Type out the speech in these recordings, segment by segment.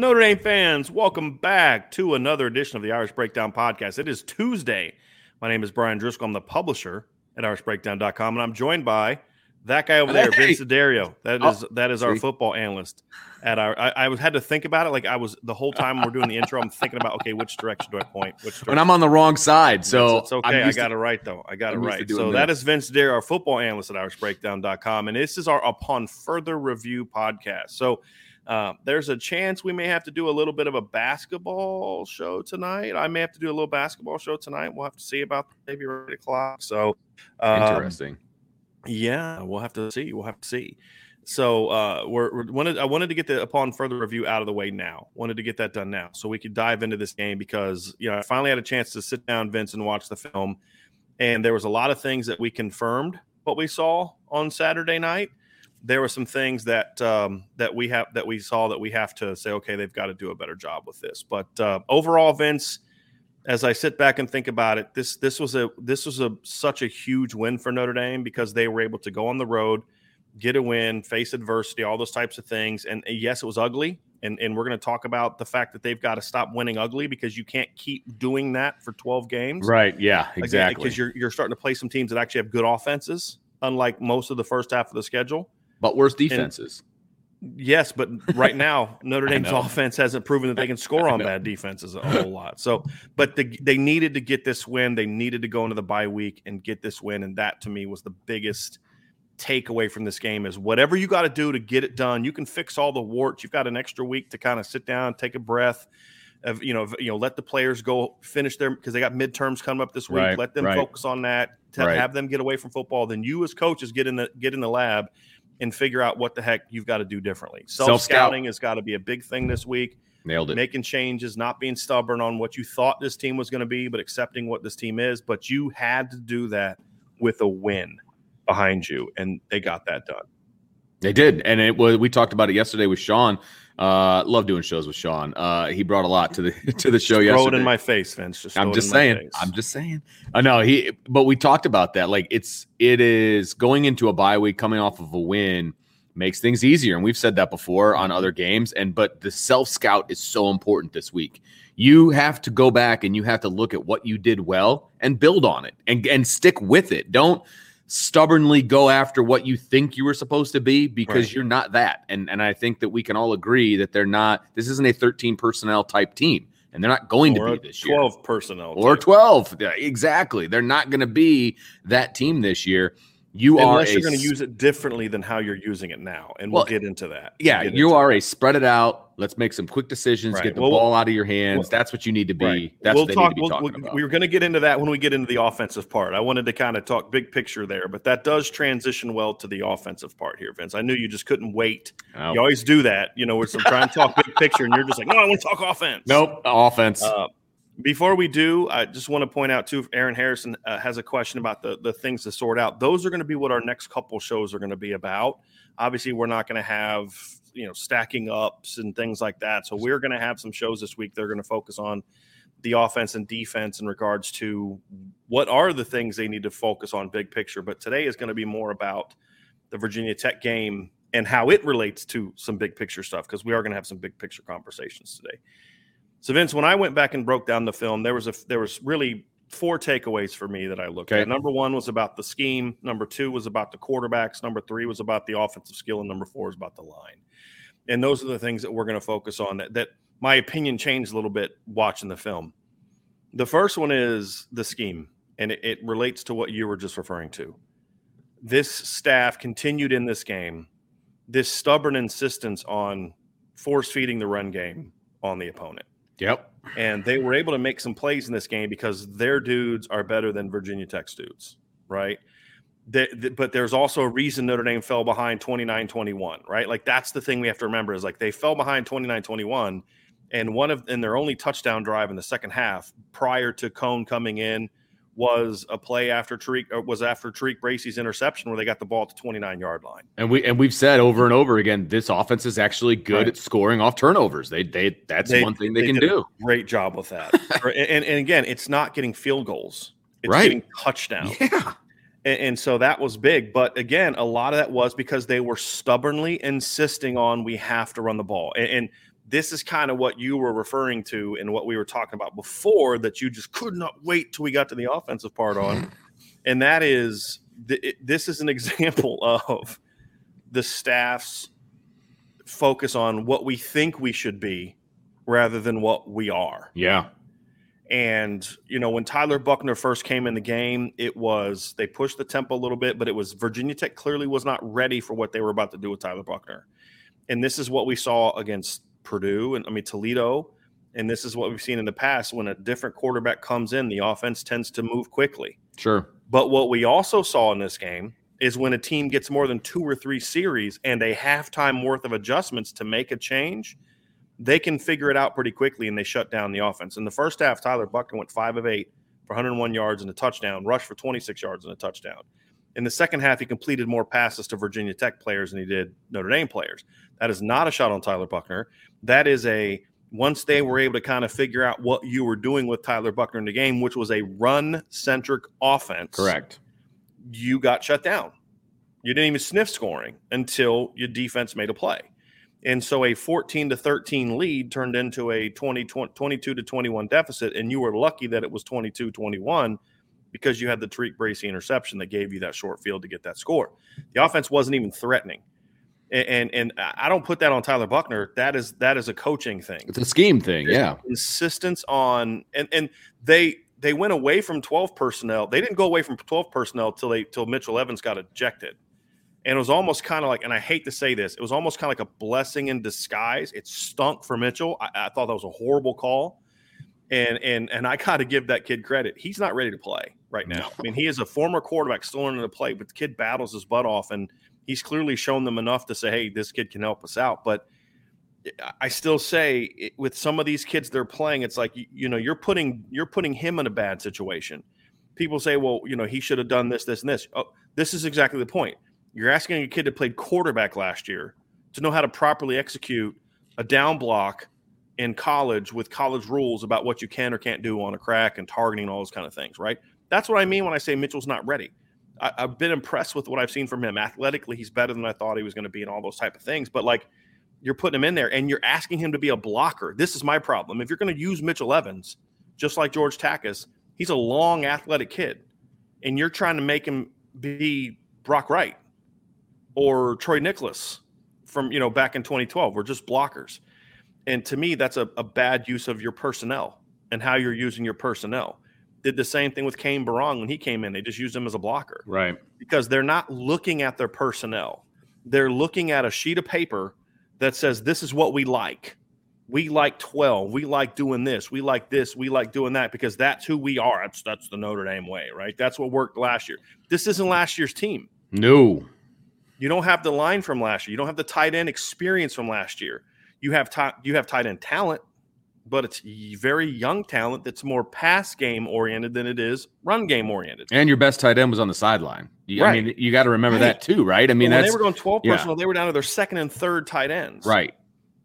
Notre Dame fans, welcome back to another edition of the Irish Breakdown Podcast. It is Tuesday. My name is Bryan Driskell. I'm the publisher at irishbreakdown.com, and I'm joined by that guy over there, Hey. Vince Dario. That Oh, is that is our see? football analyst. At our, I, I was had to think about it. Like I was the whole time we're doing the intro. I'm thinking about okay, which direction do I point? Which direction? when I'm on the wrong side. So it's, it's okay. I used to- got it right though. I got I'm it right. So that this. is Vince Dare, our football analyst at IrishBreakdown.com, and this is our Upon Further Review podcast. So uh, there's a chance we may have to do a little bit of a basketball show tonight. I may have to do a little basketball show tonight. We'll have to see about maybe eight o'clock. So um, Interesting. yeah, we'll have to see. We'll have to see. So uh, we're, we're wanted. I wanted to get the upon further review out of the way now. Wanted to get that done now, so we could dive into this game because you know I finally had a chance to sit down, Vince, and watch the film, and there was a lot of things that we confirmed what we saw on Saturday night. There were some things that um, that we have that we saw that we have to say, okay, they've got to do a better job with this. But uh, overall, Vince, as I sit back and think about it, this this was a this was a such a huge win for Notre Dame because they were able to go on the road, get a win, face adversity, all those types of things. And uh, yes, it was ugly. And, and we're going to talk about the fact that they've got to stop winning ugly because you can't keep doing that for 12 games. Right. Yeah. Exactly. Because you're, you're starting to play some teams that actually have good offenses, unlike most of the first half of the schedule. But worse defenses. Yes, but right now Notre Dame's offense hasn't proven that they can score on bad defenses a whole lot. So, but the, they needed to get this win. They needed to go into the bye week and get this win, and that to me was the biggest takeaway from this game. Is whatever you got to do to get it done. You can fix all the warts. You've got an extra week to kind of sit down, take a breath. Of, you know, you know, let the players go finish their because they got midterms coming up this week. Right, let them right. focus on that. To Right. have them get away from football. Then you as coaches get in the get in the lab and figure out what the heck you've got to do differently. Self scouting has got to be a big thing this week. Nailed it. Making changes, not being stubborn on what you thought this team was going to be, but accepting what this team is. But you had to do that with a win behind you, and they got that done. They did, and it was. We talked about it yesterday with Sean. Uh, love doing shows with Sean. Uh, he brought a lot to the to the show Throw yesterday. it in my face, Vince. Just I'm just saying. I'm just saying. I know he, but we talked about that. Like it's it is going into a bye week, coming off of a win makes things easier, and we've said that before on other games. And but the self scout is so important this week. You have to go back and you have to look at what you did well and build on it and and stick with it. Don't stubbornly go after what you think you were supposed to be because Right. you're not that. And and I think that we can all agree that they're not. This isn't a 13 personnel type team, and they're not going or to be this year twelve personnel or team. 12 Yeah, exactly they're not going to be that team this year you are Unless a you're going to use it differently than how you're using it now, and Well, we'll get into that. We'll yeah you into are a spread it out let's make some quick decisions Right. get the Well, ball out of your hands well, that's what you need to be Right. that's we'll what they talk. need to be we'll- talking we'll- about We were going to get into that when we get into the offensive part. I wanted to kind of talk big picture there, but that does transition well to the offensive part here, Vince. I knew you just couldn't wait. Oh. You always do that, you know. We're some trying to talk big picture, and you're just like, no, I want to talk offense. nope offense Uh, Before we do, I just want to point out too. Aaron Harrison uh, has a question about the the things to sort out. Those are going to be what our next couple shows are going to be about. Obviously, we're not going to have you know stacking ups and things like that. So we're going to have some shows this week. They're going to focus on the offense and defense in regards to what are the things they need to focus on big picture. But today is going to be more about the Virginia Tech game and how it relates to some big picture stuff because we are going to have some big picture conversations today. So Vince, when I went back and broke down the film, there was a there was really four takeaways for me that I looked okay. at. Number one was about the scheme. Number two was about the quarterbacks. Number three was about the offensive skill, and number four is about the line. And those are the things that we're going to focus on. That that my opinion changed a little bit watching the film. The first one is the scheme, and it, it relates to what you were just referring to. This staff continued in this game this stubborn insistence on force feeding the run game on the opponent. Yep. And they were able to make some plays in this game because their dudes are better than Virginia Tech's dudes, right? The, the, but there's also a reason Notre Dame fell behind 29 21, right? Like that's the thing we have to remember is like they fell behind 29 21. And one of in their only touchdown drive in the second half prior to Coan coming in was a play after Tariq was after Tariq Bracy's interception where they got the ball at the 29 yard line. And we and we've said over and over again, this offense is actually good right. at scoring off turnovers. They they that's they, one thing they, they can do. great job with that. and, and again, it's not getting field goals. It's right. getting touchdowns. Yeah. And, and so that was big. But again, a lot of that was because they were stubbornly insisting on we have to run the ball. and, and this is kind of what you were referring to and what we were talking about before that you just could not wait till we got to the offensive part on. Mm-hmm. And that is th- this is an example of the staff's focus on what we think we should be rather than what we are. Yeah. And, you know, when Tyler Buchner first came in the game, it was they pushed the tempo a little bit, but it was Virginia Tech clearly was not ready for what they were about to do with Tyler Buchner. And this is what we saw against Purdue and I mean Toledo. And this is what we've seen in the past when a different quarterback comes in, the offense tends to move quickly. Sure. But what we also saw in this game is when a team gets more than two or three series and a halftime worth of adjustments to make a change, they can figure it out pretty quickly and they shut down the offense. In the first half, Tyler Buchner went five of eight for 101 yards and a touchdown, rushed for 26 yards and a touchdown. In the second half, he completed more passes to Virginia Tech players than he did Notre Dame players. That is not a shot on Tyler Buchner. That is a once they were able to kind of figure out what you were doing with Tyler Buchner in the game, which was a run centric offense. Correct. You got shut down. You didn't even sniff scoring until your defense made a play. And so a 14 to 13 lead turned into a 20, 20 22 to 21 deficit. And you were lucky that it was 22 21 because you had the Tariq Bracy interception that gave you that short field to get that score. The offense wasn't even threatening. And, and, and I don't put that on Tyler Buchner. That is that is a coaching thing. It's a scheme thing, There's yeah. Insistence on and and they they went away from 12 personnel. They didn't go away from 12 personnel till they till Mitchell Evans got ejected. And it was almost kind of like, and I hate to say this, it was almost kind of like a blessing in disguise. It stunk for Mitchell. I, I thought that was a horrible call. And and and I gotta give that kid credit. He's not ready to play right now. I mean, he is a former quarterback still learning the play, but the kid battles his butt off, and he's clearly shown them enough to say, "Hey, this kid can help us out." But I still say, it, with some of these kids they're playing, it's like you, you know you're putting you're putting him in a bad situation. People say, "Well, you know, he should have done this, this, and this." Oh, this is exactly the point. You're asking a kid to play quarterback last year to know how to properly execute a down block in college with college rules about what you can or can't do on a crack and targeting all those kind of things, right? That's what I mean when I say Mitchell's not ready. I, have been impressed with what I've seen from him. Athletically, he's better than I thought he was going to be, and all those type of things. But like, you're putting him in there, and you're asking him to be a blocker. This is my problem. If you're going to use Mitchell Evans, just like George Takacs, he's a long, athletic kid, and you're trying to make him be Brock Wright or Troy Niklas from you know back in 2012. We're just blockers, and to me, that's a, a bad use of your personnel and how you're using your personnel did the same thing with Kane Berrong when he came in. They just used him as a blocker. Right. Because they're not looking at their personnel. They're looking at a sheet of paper that says, this is what we like. We like 12. We like doing this. We like this. We like doing that because that's who we are. That's, that's the Notre Dame way, right? That's what worked last year. This isn't last year's team. No. You don't have the line from last year. You don't have the tight end experience from last year. You have, t- you have tight end talent but it's very young talent that's more pass game oriented than it is run game oriented. And your best tight end was on the sideline. You, Right. I mean, you got to remember Right. that too, right? I mean, when they were going 12 yeah. personnel, they were down to their second and third tight ends. right.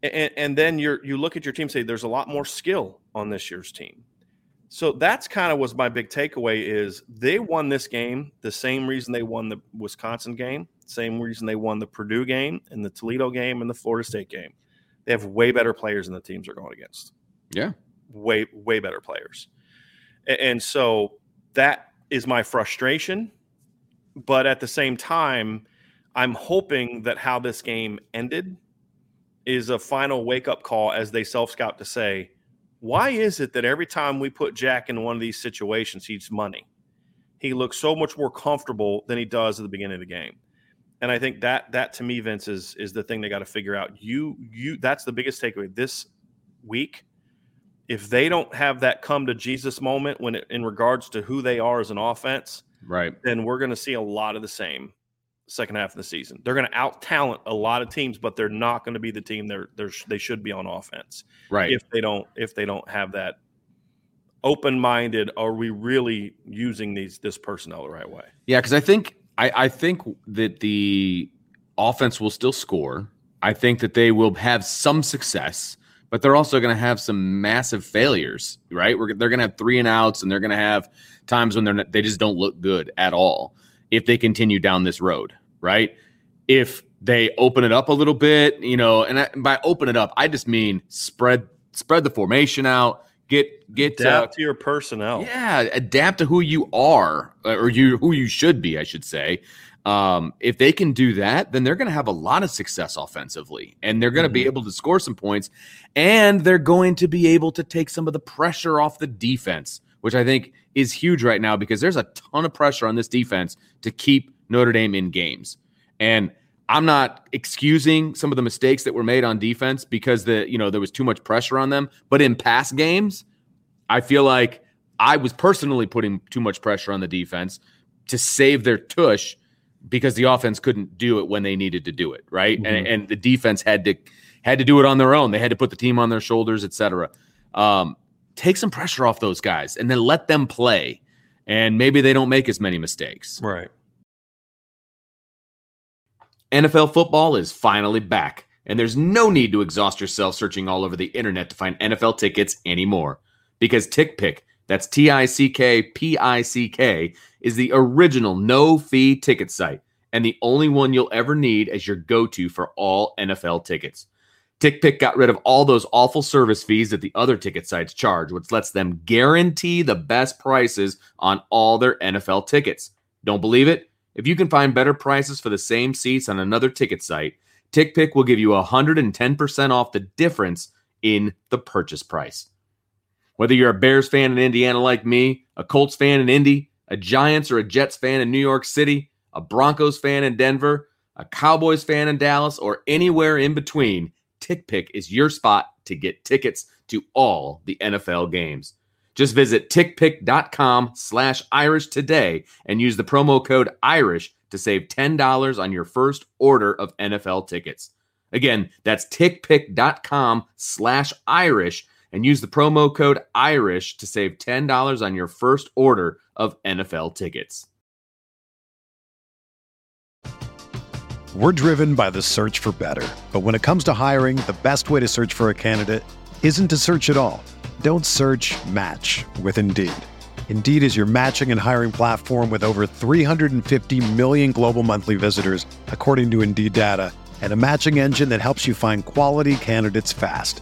And, and then you're you look at your team and say there's a lot more skill on this year's team. So that's kind of was my big takeaway is they won this game the same reason they won the Wisconsin game, same reason they won the Purdue game and the Toledo game and the Florida State game. They have way better players than the teams they're going against. Yeah. Way way better players. And so that is my frustration, but at the same time I'm hoping that how this game ended is a final wake up call as they self scout to say, why is it that every time we put Jack in one of these situations, he's money? He looks so much more comfortable than he does at the beginning of the game. And I think that that to me, Vince, is is the thing they got to figure out. You you that's the biggest takeaway this week. If they don't have that come to Jesus moment when it, in regards to who they are as an offense, Right. then we're going to see a lot of the same second half of the season. They're going to out talent a lot of teams, but they're not going to be the team they're, they're they should be on offense Right. if they don't if they don't have that open minded. Are we really using these this personnel the right way? Yeah, because I think I, I think that the offense will still score. I think that they will have some success, but they're also going to have some massive failures. Right? We're, they're going to have three and outs, and they're going to have times when they're not, they just don't look good at all if they continue down this road. Right? If they open it up a little bit, you know, and I, by open it up, I just mean spread spread the formation out. Get get uh, Adapt to your personnel. yeah, adapt to who you are, uh, or you who you should be, I should say. Um, if they can do that, then they're going to have a lot of success offensively, and they're going to be Mhm. able to score some points, and they're going to be able to take some of the pressure off the defense, which I think is huge right now because there's a ton of pressure on this defense to keep Notre Dame in games, and I'm not excusing some of the mistakes that were made on defense because the you know there was too much pressure on them, but in past games, I feel like I was personally putting too much pressure on the defense to save their tush because the offense couldn't do it when they needed to do it, right? And, and the defense had to had to do it on their own. They had to put the team on their shoulders, etc. Um, take some pressure off those guys and then let them play, and maybe they don't make as many mistakes. Right. NFL football is finally back, and there's no need to exhaust yourself searching all over the internet to find NFL tickets anymore. Because TickPick, that's T I C K P I C K, is the original no fee ticket site and the only one you'll ever need as your go to for all NFL tickets. TickPick got rid of all those awful service fees that the other ticket sites charge, which lets them guarantee the best prices on all their NFL tickets. Don't believe it? If you can find better prices for the same seats on another ticket site, TickPick will give you 110% off the difference in the purchase price. Whether you're a Bears fan in Indiana like me, a Colts fan in Indy, a Giants or a Jets fan in New York City, a Broncos fan in Denver, a Cowboys fan in Dallas, or anywhere in between, TickPick is your spot to get tickets to all the NFL games. Just visit tickpick.com slash Irish today and use the promo code Irish to save $10 on your first order of NFL tickets. Again, that's tickpick.com slash Irish and use the promo code Irish to save $10 on your first order of NFL tickets. We're driven by the search for better. But when it comes to hiring, the best way to search for a candidate isn't to search at all. Don't search match with Indeed. Indeed is your matching and hiring platform with over 350 million global monthly visitors, according to Indeed data, and a matching engine that helps you find quality candidates fast.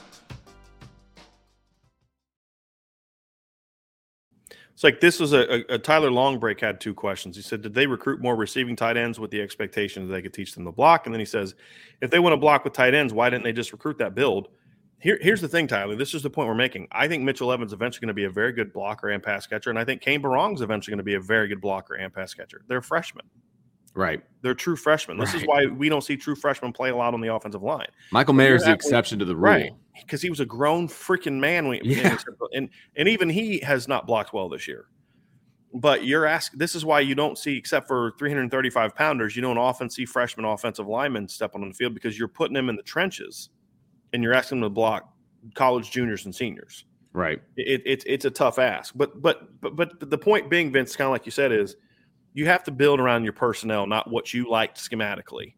It's like this was a, a, a Tyler Longbreak had two questions. He said, Did they recruit more receiving tight ends with the expectation that they could teach them to block? And then he says, If they want to block with tight ends, why didn't they just recruit that build? Here, here's the thing, Tyler. This is the point we're making. I think Mitchell Evans eventually going to be a very good blocker and pass catcher, and I think Kane Berrong's eventually going to be a very good blocker and pass catcher. They're freshmen. Right. They're true freshmen. This Right. is why we don't see true freshmen play a lot on the offensive line. Michael Mayer's the that- exception to the rule. Right. Because he was a grown freaking man. When, Yeah. And and even he has not blocked well this year. But you're asking. This is why you don't see, except for 335 pounders, you don't often see freshman offensive linemen stepping on the field because you're putting them in the trenches, and you're asking them to block college juniors and seniors. Right. It, it, it's a tough ask. But but but but the point being, Vince, kind of like you said, is you have to build around your personnel, not what you liked schematically.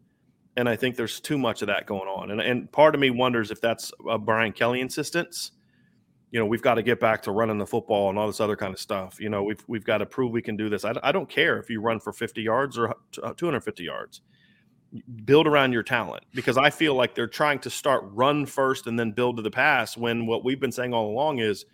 And I think there's too much of that going on. And and part of me wonders if that's a Brian Kelly insistence. You know, we've got to get back to running the football and all this other kind of stuff. You know, we've we've got to prove we can do this. I, I don't care if you run for 50 yards or uh, 250 yards. Build around your talent because I feel like they're trying to start run first and then build to the pass. When what we've been saying all along is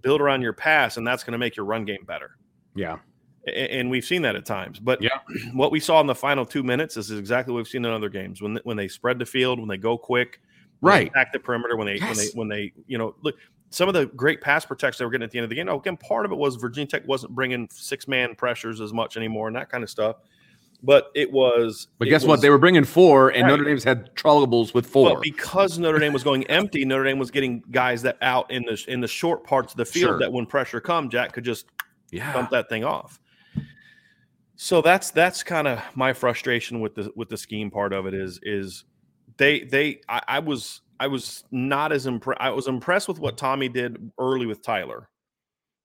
build around your pass, and that's going to make your run game better. Yeah. A- and we've seen that at times. But Yeah. what we saw in the final two minutes is exactly what we've seen in other games when when they spread the field, when they go quick, Right. attack the perimeter, when they when they when they you know look some of the great pass protection they were getting at the end of the game. Now, again, part of it was Virginia Tech wasn't bringing six man pressures as much anymore and that kind of stuff. But it was. But it guess what? They were bringing four, and Right. Notre Dame's had troubles with four. But because Notre Dame was going empty, Notre Dame was getting guys that out in the in the short parts of the field Sure. that when pressure come, Jack could just yeah. dump that thing off. So that's that's kind of my frustration with the with the scheme part of it is is they they I, I was I was not as impressed. I was impressed with what Tommy did early with Tyler,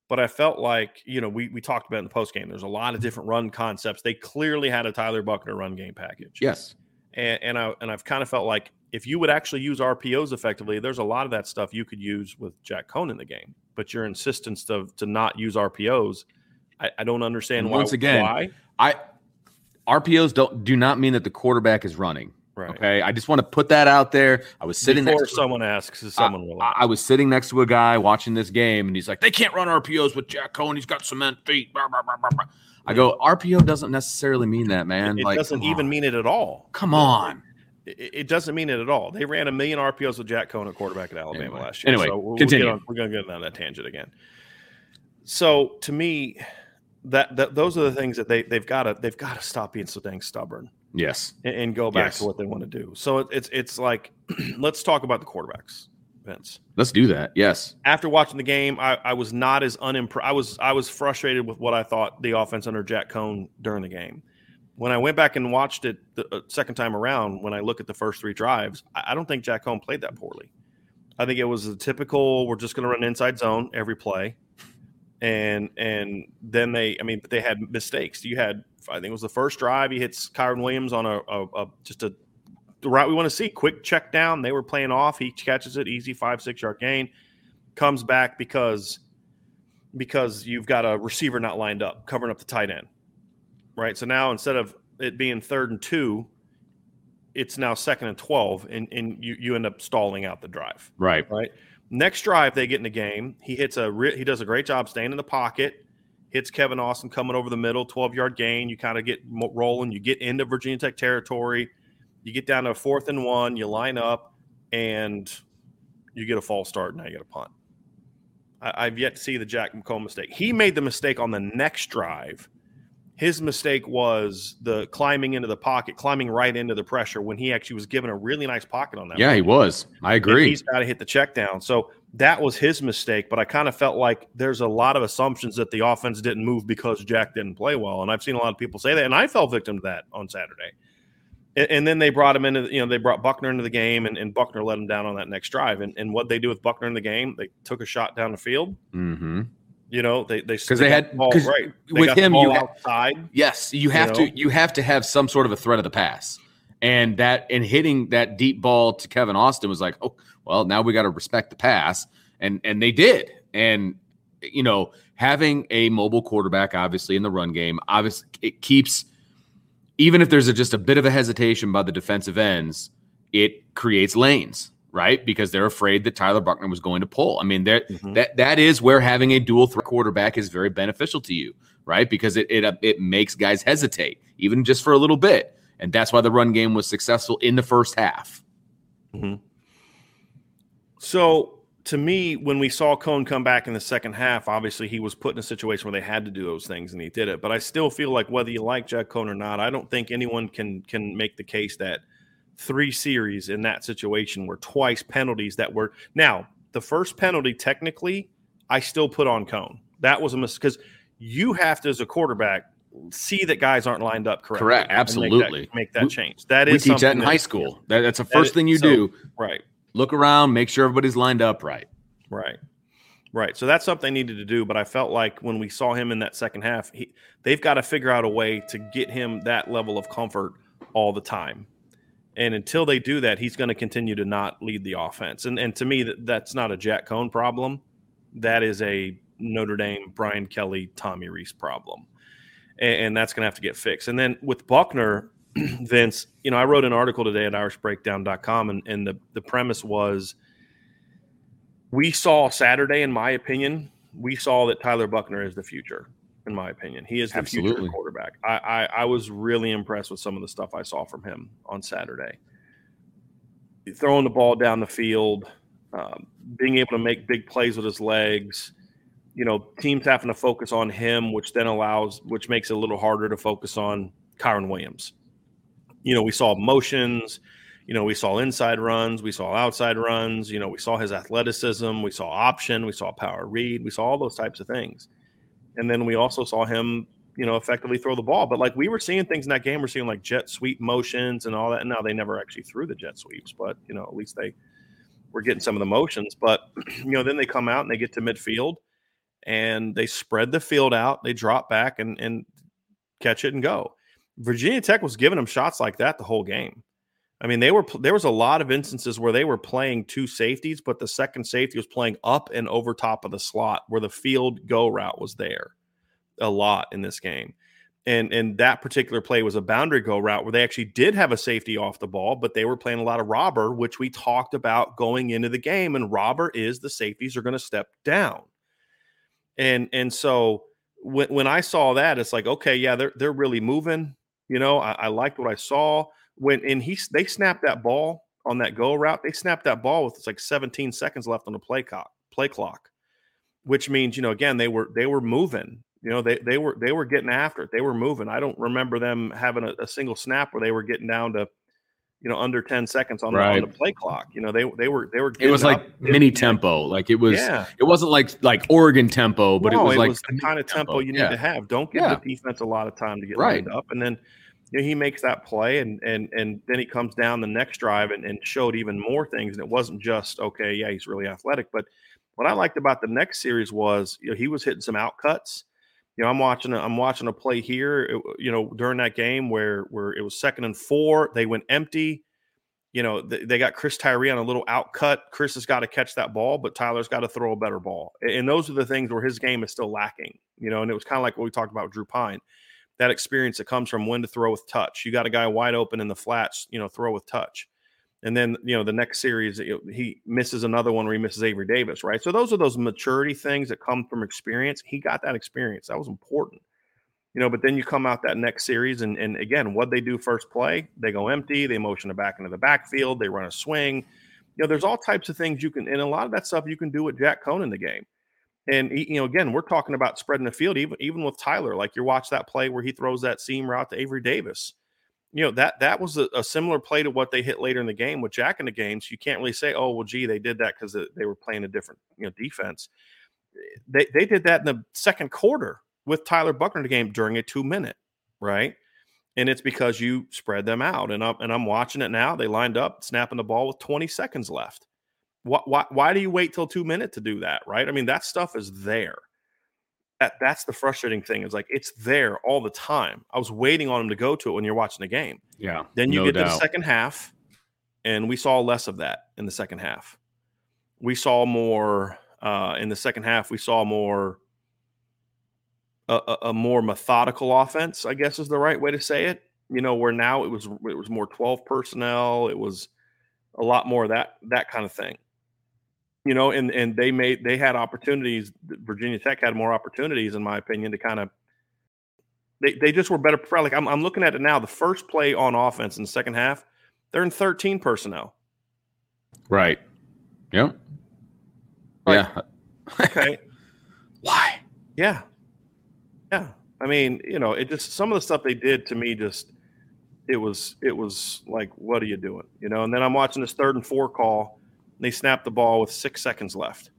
but I felt like you know we we talked about in the post game. There's a lot of different run concepts. They clearly had a Tyler Buchner run game package Yes. and, and I and I've kind of felt like if you would actually use RPOs effectively, there's a lot of that stuff you could use with Jack Coan in the game. But your insistence to to not use RPOs, I, I don't understand And why. once again, why? I RPOs don't do not mean that the quarterback is running. Right. Okay. I just want to put that out there. I was sitting Before next to someone asks, is someone will. I, I was sitting next to a guy watching this game, and he's like, "They can't run RPOs with Jack Coan. He's got cement feet." Blah, blah, blah. I go, RPO doesn't necessarily mean that, man. it like, doesn't even mean it at all. Come on. It, it doesn't mean it at all. They ran a million RPOs with Jack Coan at quarterback at Alabama Anyway. last year. Anyway, so we'll, continue. We'll get on, we're going to get on that tangent again. So to me, that, that those are the things that they they've got to they've got to stop being so dang stubborn. Yes. and, and go back Yes. to what they want to do. So it, it's it's like let's talk about the quarterbacks, Vince. Let's do that. Yes. After watching the game, I, I was not as unimpressed. I was I was frustrated with what I thought the offense under Jack Coan during the game. When I went back and watched it the uh, second time around, when I look at the first three drives, I, I don't think Jack Coan played that poorly. I think it was a typical. We're just going to run inside zone every play, and and then they. I mean, they had mistakes. You had. I think it was the first drive. He hits Kyren Williams on a, a, a just a the route we want to see. Quick check down. They were playing off. He catches it easy, five six yard gain. Comes back because because you've got a receiver not lined up, covering up the tight end. Right. So now instead of it being third and two, it's now second and twelve, and, and you, you end up stalling out the drive. Right. Right. Next drive they get in the game. He hits a re- he does a great job staying in the pocket. Hits Kevin Austin coming over the middle, twelve yard gain. You kind of get rolling. You get into Virginia Tech territory. You get down to a fourth and one. You line up, and you get a false start. Now you get a punt. I, I've yet to see the Jack McComb mistake. He made the mistake on the next drive. His mistake was the climbing into the pocket, climbing right into the pressure when he actually was given a really nice pocket on that. Yeah, he was. I And agree. He's got to hit the check down. So that was his mistake. But I kind of felt like there's a lot of assumptions that the offense didn't move because Jack didn't play well. And I've seen a lot of people say that. And I fell victim to that on Saturday. And, and then they brought him into, the- you know, they brought Buchner into the game and, and Buchner let him down on that next drive. And, and what they do with Buchner in the game, they took a shot down the field. Mm-hmm. You know, they they 'Cause they got had- ball right They with him, you ha- outside. Yes, you have know? to. You have to have some sort of a threat of the pass, and that and hitting that deep ball to Kevin Austin was like, oh, well, now we got to respect the pass, and and they did, and you know, having a mobile quarterback, obviously in the run game, obviously it keeps, even if there's a, just a bit of a hesitation by the defensive ends, it creates lanes. Right? Because they're afraid that Tyler Buchner was going to pull. I mean, mm-hmm. that that is where having a dual threat quarterback is very beneficial to you, right? Because it it it makes guys hesitate even just for a little bit, and that's why the run game was successful in the first half. Mm-hmm. So to me, when we saw Coan come back in the second half, obviously he was put in a situation where they had to do those things, and he did it. But I still feel like whether you like Jack Coan or not, I don't think anyone can can make the case that three series in that situation were twice penalties that were now the first penalty technically I still put on Coan. That was a mistake because you have to as a quarterback see that guys aren't lined up correctly. Correct, absolutely. Make that, make that we, change. That is we teach that in high school. That, that's the first thing you so, do. Right look around, make sure everybody's lined up right. Right. Right. So that's something they needed to do. But I felt like when we saw him in that second half, he, they've got to figure out a way to get him that level of comfort all the time. And until they do that, he's going to continue to not lead the offense. And and to me, that, that's not a Jack Coan problem. That is a Notre Dame, Brian Kelly, Tommy Rees problem. And, and that's going to have to get fixed. And then with Buchner, Vince, you know, I wrote an article today at irishbreakdown.com and, and the, the premise was we saw Saturday, in my opinion, we saw that Tyler Buchner is the future, in my opinion. He is the Absolutely. future quarterback. I, I, I, was really impressed with some of the stuff I saw from him on Saturday. Throwing the ball down the field, um, being able to make big plays with his legs. You know, teams having to focus on him, which then allows, which makes it a little harder to focus on Kyren Williams you know, we saw motions, you know, we saw inside runs, we saw outside runs, you know, we saw his athleticism, we saw option, we saw power read, we saw all those types of things. And then we also saw him, you know, effectively throw the ball. But like we were seeing things in that game, we're seeing like jet sweep motions and all that. And now they never actually threw the jet sweeps, but you know, at least they were getting some of the motions. But you know, then they come out and they get to midfield and they spread the field out, they drop back and and catch it and go. Virginia Tech was giving them shots like that the whole game. I mean, they were there was a lot of instances where they were playing two safeties, but the second safety was playing up and over top of the slot where the field go route was there a lot in this game. And and that particular play was a boundary go route where they actually did have a safety off the ball, but they were playing a lot of robber, which we talked about going into the game. And robber is the safeties are going to step down. And and so when, when I saw that, it's like, okay, yeah, they're they're really moving. You know, I, I liked what I saw when and he they snapped that ball on that go route. They snapped that ball with it's like 17 seconds left on the play clock. Play clock, which means you know again they were they were moving. You know they they were they were getting after it. They were moving. I don't remember them having a, a single snap where they were getting down to you know under 10 seconds on, right. the, on the play clock you know they they were they were it was like mini tempo like it was yeah. it wasn't like like oregon tempo but no, it was it like was the kind of tempo, tempo you need yeah. to have don't give yeah. the defense a lot of time to get right. lined up and then you know, he makes that play and and and then he comes down the next drive and, and showed even more things. And it wasn't just okay, yeah, he's really athletic. But what I liked about the next series was you know he was hitting some out cuts. You know, I'm watching a, I'm watching a play here. You know, during that game where where it was second and four, they went empty. You know, they, they got Chris Tyree on a little out cut. Chris has got to catch that ball, but Tyler's got to throw a better ball. And those are the things where his game is still lacking. You know, and it was kind of like what we talked about Drew Pyne that experience that comes from when to throw with touch. You got a guy wide open in the flats, you know, throw with touch. And then, you know, the next series, he misses another one where he misses Avery Davis, right? So those are those maturity things that come from experience. He got that experience. That was important. You know, but then you come out that next series, and, and again, what they do first play, they go empty, they motion it back into the backfield, they run a swing. You know, there's all types of things you can, and a lot of that stuff you can do with Jack Coan in the game. And you know, again, we're talking about spreading the field, even even with Tyler. Like you watch that play where he throws that seam route to Avery Davis. You know that that was a, a, similar play to what they hit later in the game with Jack in the game. So you can't really say, oh well, gee, they did that because uh, they were playing a different you know defense. They they did that in the second quarter with Tyler Buchner in the game during a two minute, right? And it's because you spread them out. And I'm and I'm watching it now. They lined up, snapping the ball with 20 seconds left. Why, why, why do you wait till two minutes to do that? Right. I mean, that stuff is there. That, that's the frustrating thing is like it's there all the time. I was waiting on him to go to it when you're watching the game. Yeah. Then you no get doubt. to the second half, and we saw less of that in the second half. We saw more uh, in the second half. We saw more a, a, more methodical offense. I guess is the right way to say it. You know, where now it was it was more twelve personnel. It was a lot more of that that kind of thing. You know, and and they made they had opportunities. Virginia Tech had more opportunities, in my opinion, to kind of they, they just were better prepared. Like I'm, I'm looking at it now. The first play on offense in the second half, they're in 13 personnel. Right. Yep. Like, yeah. okay. Why? Yeah. Yeah. I mean, you know, it just some of the stuff they did to me just it was it was like, what are you doing? You know, and then I'm watching this third and four call. They snap the ball with six seconds left.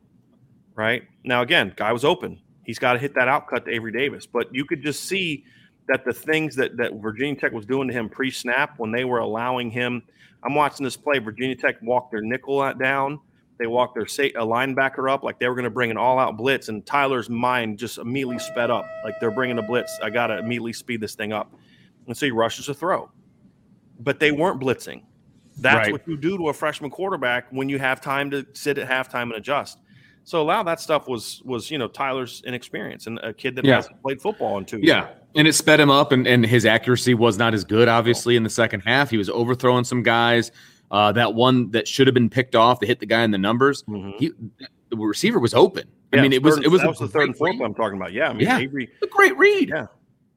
Right now, again, guy was open. He's got to hit that outcut to Avery Davis. But you could just see that the things that, that Virginia Tech was doing to him pre snap when they were allowing him. I'm watching this play. Virginia Tech walked their nickel down. They walked their a linebacker up like they were going to bring an all out blitz. And Tyler's mind just immediately sped up. Like they're bringing a blitz. I got to immediately speed this thing up. And so he rushes a throw. But they weren't blitzing. That's right. what you do to a freshman quarterback when you have time to sit at halftime and adjust. So a lot of that stuff was was you know Tyler's inexperience and a kid that yeah. hasn't played football in two years. Yeah, and it sped him up, and, and his accuracy was not as good. Obviously, in the second half, he was overthrowing some guys. Uh, that one that should have been picked off to hit the guy in the numbers, mm-hmm. he, the receiver was open. Yeah, I mean, it was it was, was the third and fourth I'm talking about. Yeah, I mean, yeah, Avery, a great read. Yeah,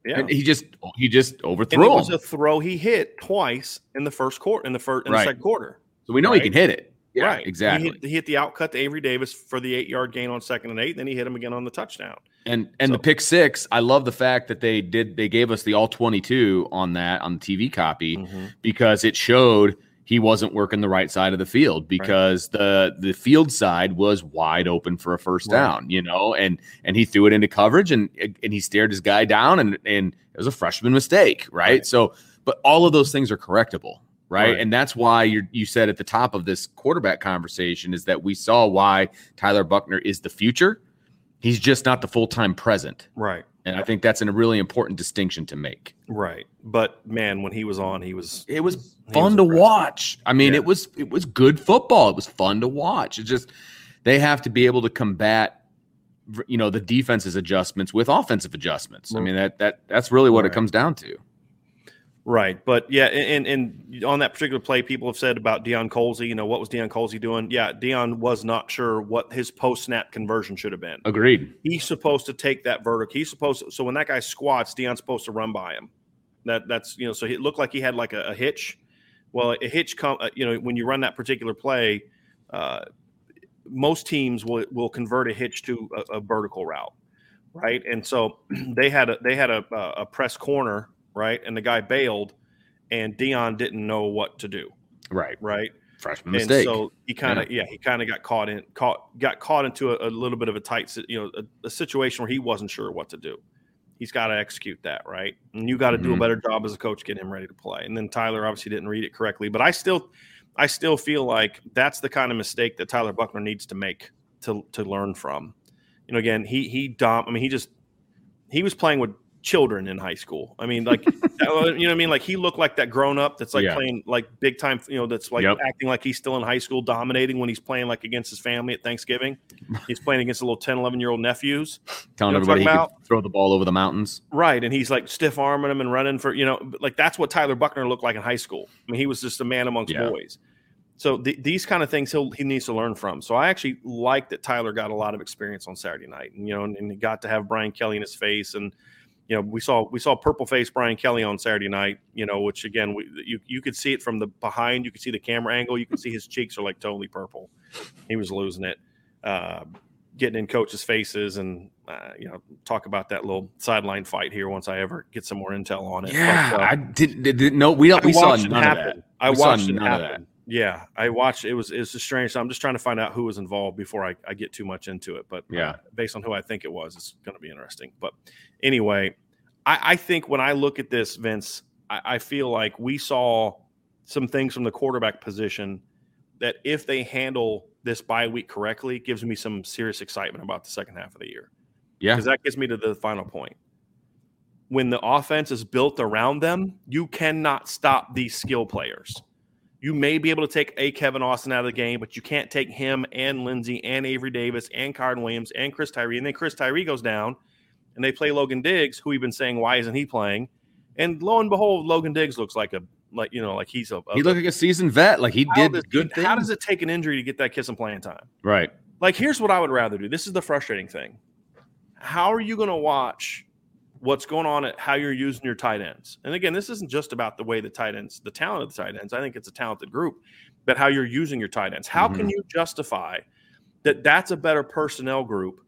yeah. And he just he just overthrew. And it was a throw he hit twice in the first quarter in the first in right. the second quarter. So we know right? he can hit it. Yeah, right. Exactly. He hit, he hit, the outcut to Avery Davis for the eight yard gain on second and eight. And then he hit him again on the touchdown. And and so. the pick six, I love the fact that they did they gave us the all twenty two on that on the TV copy mm-hmm. because it showed he wasn't working the right side of the field because right. the the field side was wide open for a first right. down, you know, and and he threw it into coverage and and he stared his guy down and and it was a freshman mistake, right? right. So, but all of those things are correctable right? right? And that's why you you said at the top of this quarterback conversation is that we saw why Tyler Buchner is the future. He's just not the full time present, right? And I think that's a really important distinction to make. Right. But man, when he was on, he was it was fun was to watch. I mean, yeah. it was it was good football. It was fun to watch. It just they have to be able to combat you know the defense's adjustments with offensive adjustments. I mm. mean that that that's really what right. it comes down to. Right, but yeah, and, and on that particular play, people have said about Deion Colzie. You know, what was Deion Colzie doing? Yeah, Deion was not sure what his post snap conversion should have been. Agreed. He's supposed to take that vertical. He's supposed to, so when that guy squats, Deion's supposed to run by him. That that's you know, so it looked like he had like a, a hitch. Well, a hitch come, uh, you know, when you run that particular play, uh, most teams will will convert a hitch to a, a vertical route, right? And so they had a they had a, a press corner right? And the guy bailed, and Deion didn't know what to do. Right. Right. Freshman and mistake. So he kind of yeah. yeah. he kind of got caught in caught got caught into a, a little bit of a tight you know a, a, situation where he wasn't sure what to do. He's got to execute that right, and you got to mm-hmm. do a mm-hmm. better job as a coach getting him ready to play. And then Tyler obviously didn't read it correctly, but I still I still feel like that's the kind of mistake that Tyler Buchner needs to make to to learn from. You know, again, he he dom. I mean, he just he was playing with children in high school. I mean, like, you know what I mean? Like, he looked like that grown up that's like yeah. playing like big time, you know, that's like yep. acting like he's still in high school, dominating when he's playing like against his family at Thanksgiving. He's playing against a little 10, 11 year old nephews. Telling you know everybody he could throw the ball over the mountains. Right. And he's like stiff arming them and running for, you know, like that's what Tyler Buchner looked like in high school. I mean, he was just a man amongst yeah. boys. So th- these kind of things he'll, he needs to learn from. So I actually like that Tyler got a lot of experience on Saturday night, and you know, and, and he got to have Brian Kelly in his face, and you know, we saw we saw purple face Brian Kelly on Saturday night. You know, which again, we, you you could see it from the behind. You could see the camera angle. You can see his cheeks are like totally purple. He was losing it, uh, getting in coaches' faces, and uh, you know, talk about that little sideline fight here once I ever get some more intel on it. Yeah, but, uh, I didn't, didn't know. We don't. We saw none happen. of that. I we watched it happen. Yeah, I watched. It was it's strange. So I'm just trying to find out who was involved before I, I get too much into it. But uh, yeah, uh, based on who I think it was, it's going to be interesting. But anyway, I, I, think when I look at this, Vince, I, I feel like we saw some things from the quarterback position that if they handle this bye week correctly, gives me some serious excitement about the second half of the year. Yeah, because that gets me to the final point. When the offense is built around them, you cannot stop these skill players you may be able to take a Kevin Austin out of the game, but you can't take him and Lenzy and Avery Davis and Kyren Williams and Chris Tyree. And then Chris Tyree goes down and they play Logan Diggs, who we've been saying, why isn't he playing? And lo and behold, Logan Diggs looks like a like you know, like he's a. a He looked like a seasoned vet. Like he did does- good things. How does it take an injury to get that kiss and playing time? right. Like, here's what I would rather do. This is the frustrating thing. How are you going to watch what's going on at how you're using your tight ends? And again, this isn't just about the way the tight ends, the talent of the tight ends. I think it's a talented group, but how you're using your tight ends. How can mm-hmm. you justify that that's a better personnel group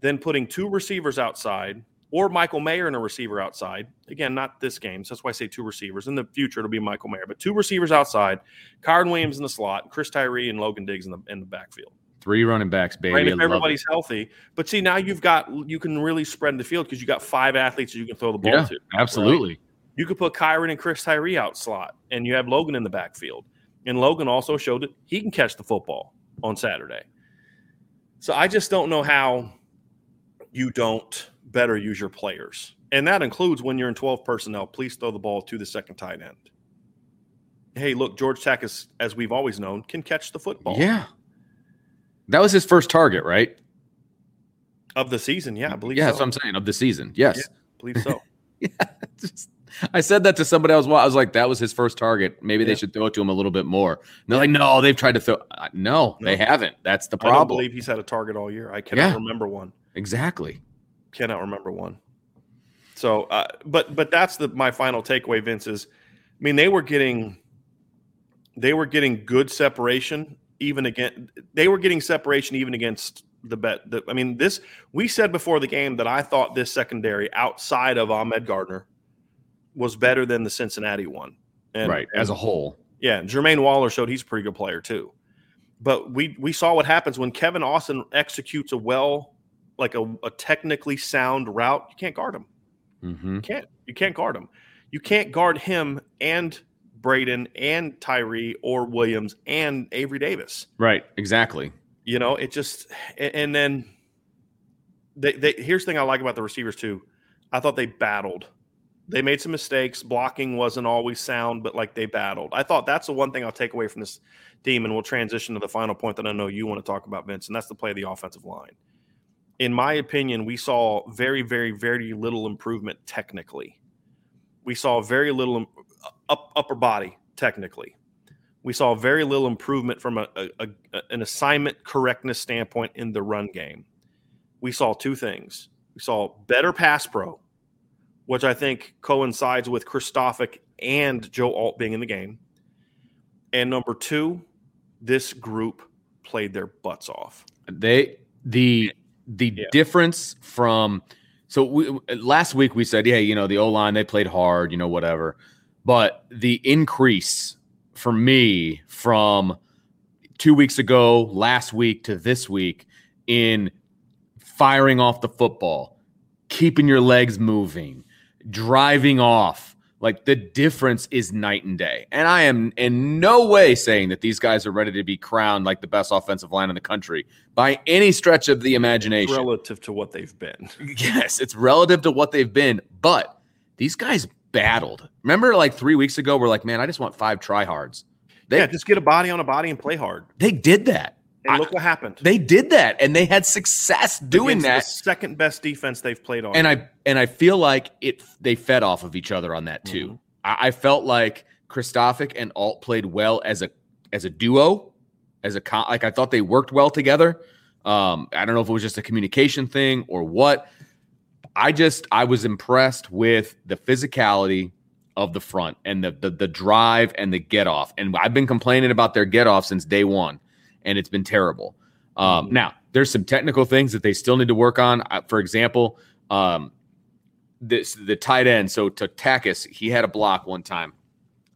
than putting two receivers outside or Michael Mayer and a receiver outside? Again, not this game. So that's why I say two receivers. In the future, it'll be Michael Mayer, but two receivers outside, Kyren Williams in the slot, Chris Tyree and Logan Diggs in the in the backfield. Three running backs, baby. Right, if it. everybody's healthy. But see, now you've got you can really spread the field because you got five athletes that you can throw the ball Yeah, to. absolutely. You could put Kyren and Chris Tyree out slot, and you have Logan in the backfield. And Logan also showed that he can catch the football on Saturday. So I just don't know how you don't better use your players. And that includes when you're in 12 personnel, please throw the ball to the second tight end. Hey, look, George Takacs, as we've always known, can catch the football Yeah. That was his first target, right? of the season. Yeah, I believe Yeah, so. that's what I'm saying. Of the season. Yes. Yeah. believe so. Yeah. Just- I said that to somebody else. I was like, that was his first target. Maybe Yeah. they should throw it to him a little bit more. And they're like, no, they've tried to throw. Uh, No, they haven't. That's the problem. I don't believe he's had a target all year. I cannot Yeah. remember one. exactly. Cannot remember one. So, uh, but but that's the my final takeaway. Vince is, I mean, they were getting, they were getting good separation even again. They were getting separation even against the bet. The, I mean, this we said before the game that I thought this secondary outside of Ahmad Gardner was better than the Cincinnati one. And, right. As a whole. Yeah, Jermaine Waller showed he's a pretty good player too. But we we saw what happens when Kevin Austin executes a well, like a, a technically sound route. You can't guard him. hmm You can't. You can't guard him. You can't guard him and Braden and Tyree or Williams and Avery Davis. Right. Exactly. You know, it just and, then they, they here's the thing I like about the receivers too. I thought they battled. They made some mistakes. Blocking wasn't always sound, but like they battled. I thought that's the one thing I'll take away from this team, and we'll transition to the final point that I know you want to talk about, Vince, and that's the play of the offensive line. In my opinion, we saw very, very, very little improvement technically. We saw very little up, upper body technically. We saw very little improvement from a, a, a- an assignment correctness standpoint in the run game. We saw two things. We saw better pass pro, which I think coincides with Kristofic and Joe Alt being in the game. And number two, this group played their butts off. They the the Yeah. difference from so we, last week we said yeah you know the O line they played hard you know whatever, but the increase for me from two weeks ago last week to this week in firing off the football, keeping your legs moving, driving off. Like the difference is night and day. And I am in no way saying that these guys are ready to be crowned like the best offensive line in the country by any stretch of the imagination. Relative to what they've been. Yes, it's relative to what they've been, but these guys battled. Remember, like three weeks ago, we're like, man, I just want five tryhards. They yeah, just get a body on a body and play hard. they did that. And I- look what happened. They did that, and they had success doing Against that. The second best defense they've played on. and I and I feel like it they fed off of each other on that too. Mhm. I, I felt like Kristofic and Alt played well as a as a duo, as a like I thought they worked well together. Um, I don't know if it was just a communication thing or what. I just I was impressed with the physicality of the front and the the, the drive and the get off. And I've been complaining about their get off since day one, and it's been terrible. Um, Mhm. Now there's some technical things that they still need to work on. For example, um, this the tight end. So to Takacs, he had a block one time,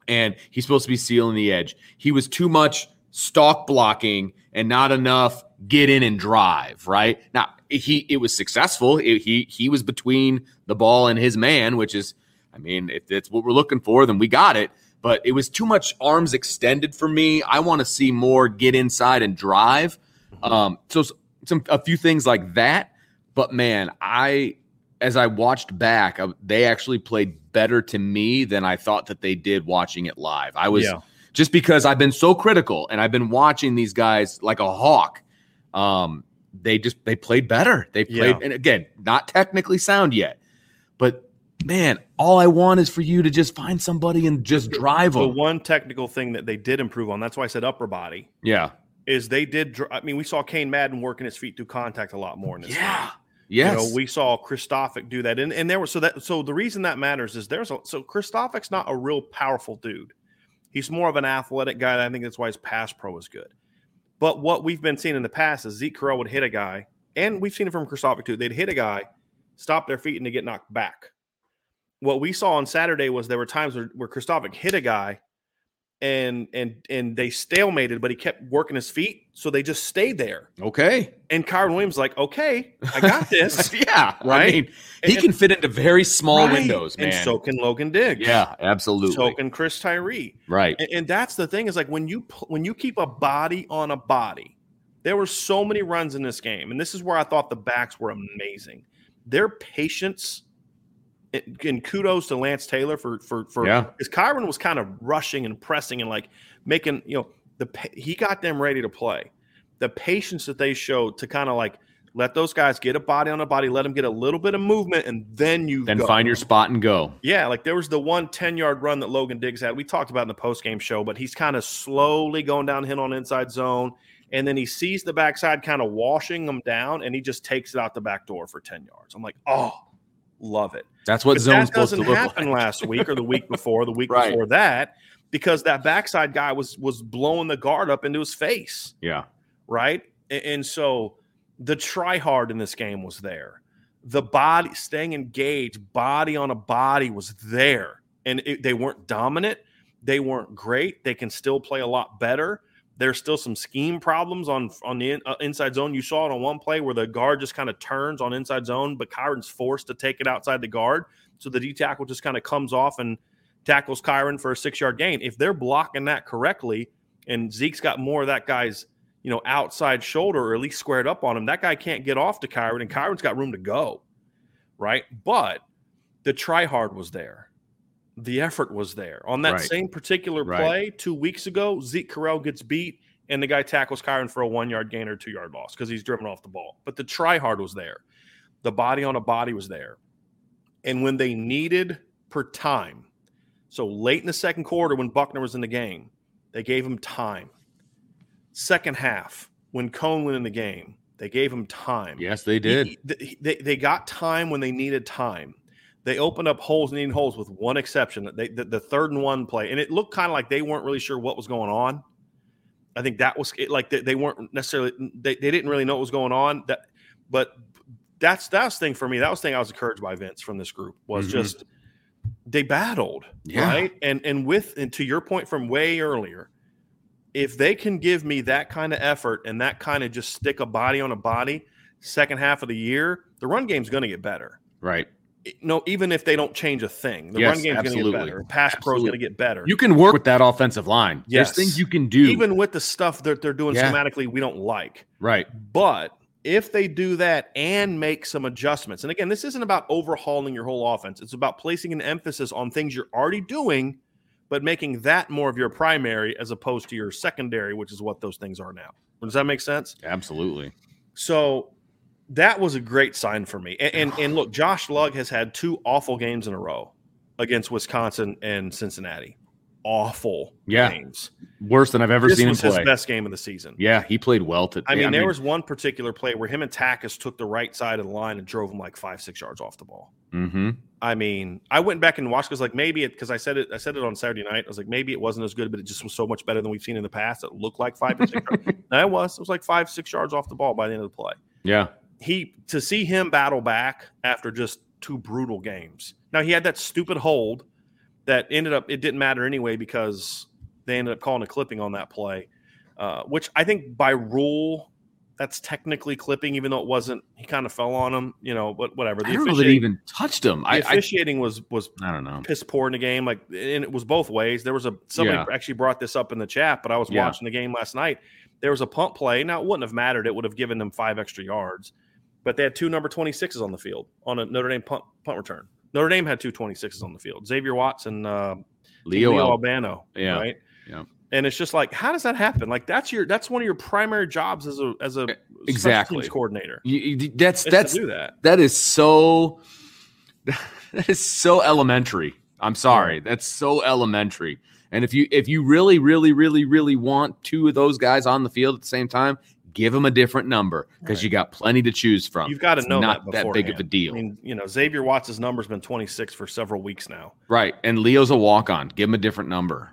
and he's supposed to be sealing the edge. He was too much stalk blocking and not enough get in and drive. Right now, he it was successful. It- he he was between the ball and his man, which is, I mean, if that's what we're looking for, then we got it. But it was too much arms extended for me. I want to see more get inside and drive. Um, so some a few things like that. But man, I as I watched back, uh, they actually played better to me than I thought that they did watching it live. I was Yeah. just because I've been so critical and I've been watching these guys like a hawk. Um, they just they played better. They played, Yeah. and again, not technically sound yet, but man, all I want is for you to just find somebody and just drive them. The one technical thing that they did improve on, that's why I said upper body, Yeah. is they did. I mean, we saw Cain Madden working his feet through contact a lot more in this. game. Yeah. Yes. You know, we saw Kristofic do that, and and there was so that so the reason that matters is there's a so Kristofic's not a real powerful dude. He's more of an athletic guy. I think that's why his pass pro is good. But what we've been seeing in the past is Zeke Correll would hit a guy, and we've seen it from Kristofic too. They'd hit a guy, stop their feet, and they get knocked back. What we saw on Saturday was there were times where, where hit a guy, and and and they stalemated, but he kept working his feet, so they just stayed there. okay. And Kyren Williams like, okay, I got this. yeah. I Right? mean, he And- can fit into very small Right. windows, man. And so can Logan Diggs. yeah, absolutely. So can Chris Tyree. right. And, and that's the thing is like when you when you keep a body on a body, there were so many runs in this game, and this is where I thought the backs were amazing. Their patience. And- kudos to Lance Taylor for for for Yeah. because Kyren was kind of rushing and pressing and like making you know the he got them ready to play. The patience that they showed to kind of like let those guys get a body on a body, let them get a little bit of movement, and then you Then go. find your spot and go. Yeah, like there was the one 10 yard run that Logan Diggs had. We talked about in the post game show, but he's kind of slowly going downhill on inside zone. And then he sees the backside kind of washing him down and he just takes it out the back door for 10 yards. I'm like, oh, love it. That's what But zone's that supposed to doesn't look happen like. last week or the week before, the week Right. before that, because that backside guy was was blowing the guard up into his face Yeah. right? A- And so the try hard in this game was there. The body staying engaged, body on a body was there. And it, they weren't dominant. They weren't great. They can still play a lot better. There's still some scheme problems on on the in, uh, inside zone. You saw it on one play where the guard just kind of turns on inside zone, but Kyren's forced to take it outside the guard. So the D tackle just kind of comes off and tackles Kyren for a six yard gain. If they're blocking that correctly, and Zeke's got more of that guy's you know, outside shoulder or at least squared up on him. That guy can't get off to Kyren, and Kyren's got room to go, right? But the try hard was there. The effort was there. On that Right. same particular Right. play two weeks ago, Zeke Correll gets beat, and the guy tackles Kyren for a one yard gain or two yard loss because he's driven off the ball. But the try hard was there. The body on a body was there. And when they needed per time, so late in the second quarter when Buchner was in the game, they gave him time. Second half, when Coan went in the game, they gave him time. Yes, they did. He- they, they got time when they needed time. They opened up holes, and needing holes, with one exception. They, the, the third and one play, and it looked kind of like they weren't really sure what was going on. I think that was it, like they, they weren't necessarily they, they didn't really know what was going on. That, but that's that's the thing for me. That was the thing I was encouraged by Vince from this group was Mhm. just they battled Yeah. right and and with and to your point from way earlier if they can give me that kind of effort and that kind of just stick a body on a body second half of the year the run game's going to get better Right. No even if they don't change a thing the Yes, run is going to get better pass pro is going to get better You can work with that offensive line. Yes. There's things you can do. even with the stuff that they're doing Yeah. schematically we don't like right. But if they do that and make some adjustments, and again, this isn't about overhauling your whole offense, it's about placing an emphasis on things you're already doing, but making that more of your primary as opposed to your secondary, which is what those things are now. Does that make sense? Absolutely. So that was a great sign for me. And, and, and look, Josh Lugg has had two awful games in a row against Wisconsin and Cincinnati. Awful Yeah. games. Worse than I've ever This seen him was his play. best game of the season. Yeah, he played well today. I mean, there was one particular play where him and Takacs took the right side of the line and drove him like five, six yards off the ball. hmm I mean, I went back and watched because like maybe it because I said it I said it on Saturday night. I was like, maybe it wasn't as good, but it just was so much better than we've seen in the past. It looked like five or six. No, it was. It was like five, six yards off the ball by the end of the play. Yeah. He to see him battle back after just two brutal games. Now he had that stupid hold that ended up it didn't matter anyway because they ended up calling a clipping on that play, uh, which I think by rule that's technically clipping, even though it wasn't. He kind of fell on him, you know. But whatever. I don't know that he even touched him. the I, I, officiating was was I don't know. piss poor in the game. Like, and it was both ways. There was a somebody Yeah. actually brought this up in the chat, but I was Yeah. watching the game last night. There was a punt play. Now it wouldn't have mattered. It would have given them five extra yards, but they had two number twenty sixes on the field on a Notre Dame punt punt return. Notre Dame had two 26s on the field. Xavier Watts and uh, Leo, Leo Albano. Yeah. Right. Yeah. And it's just like, how does that happen? Like that's your that's one of your primary jobs as a as a exactly. teams coordinator. You- you- that's that's do that. that is so that is so elementary. I'm sorry. That's so elementary. And if you if you really really really really want two of those guys on the field at the same time, give them a different number because Right. you got plenty to choose from. You've got to It's know not that, that big of a deal, I mean, you know, Xavier Watts' number's been 26 for several weeks now. right? And Leo's a walk on. Give him a different number.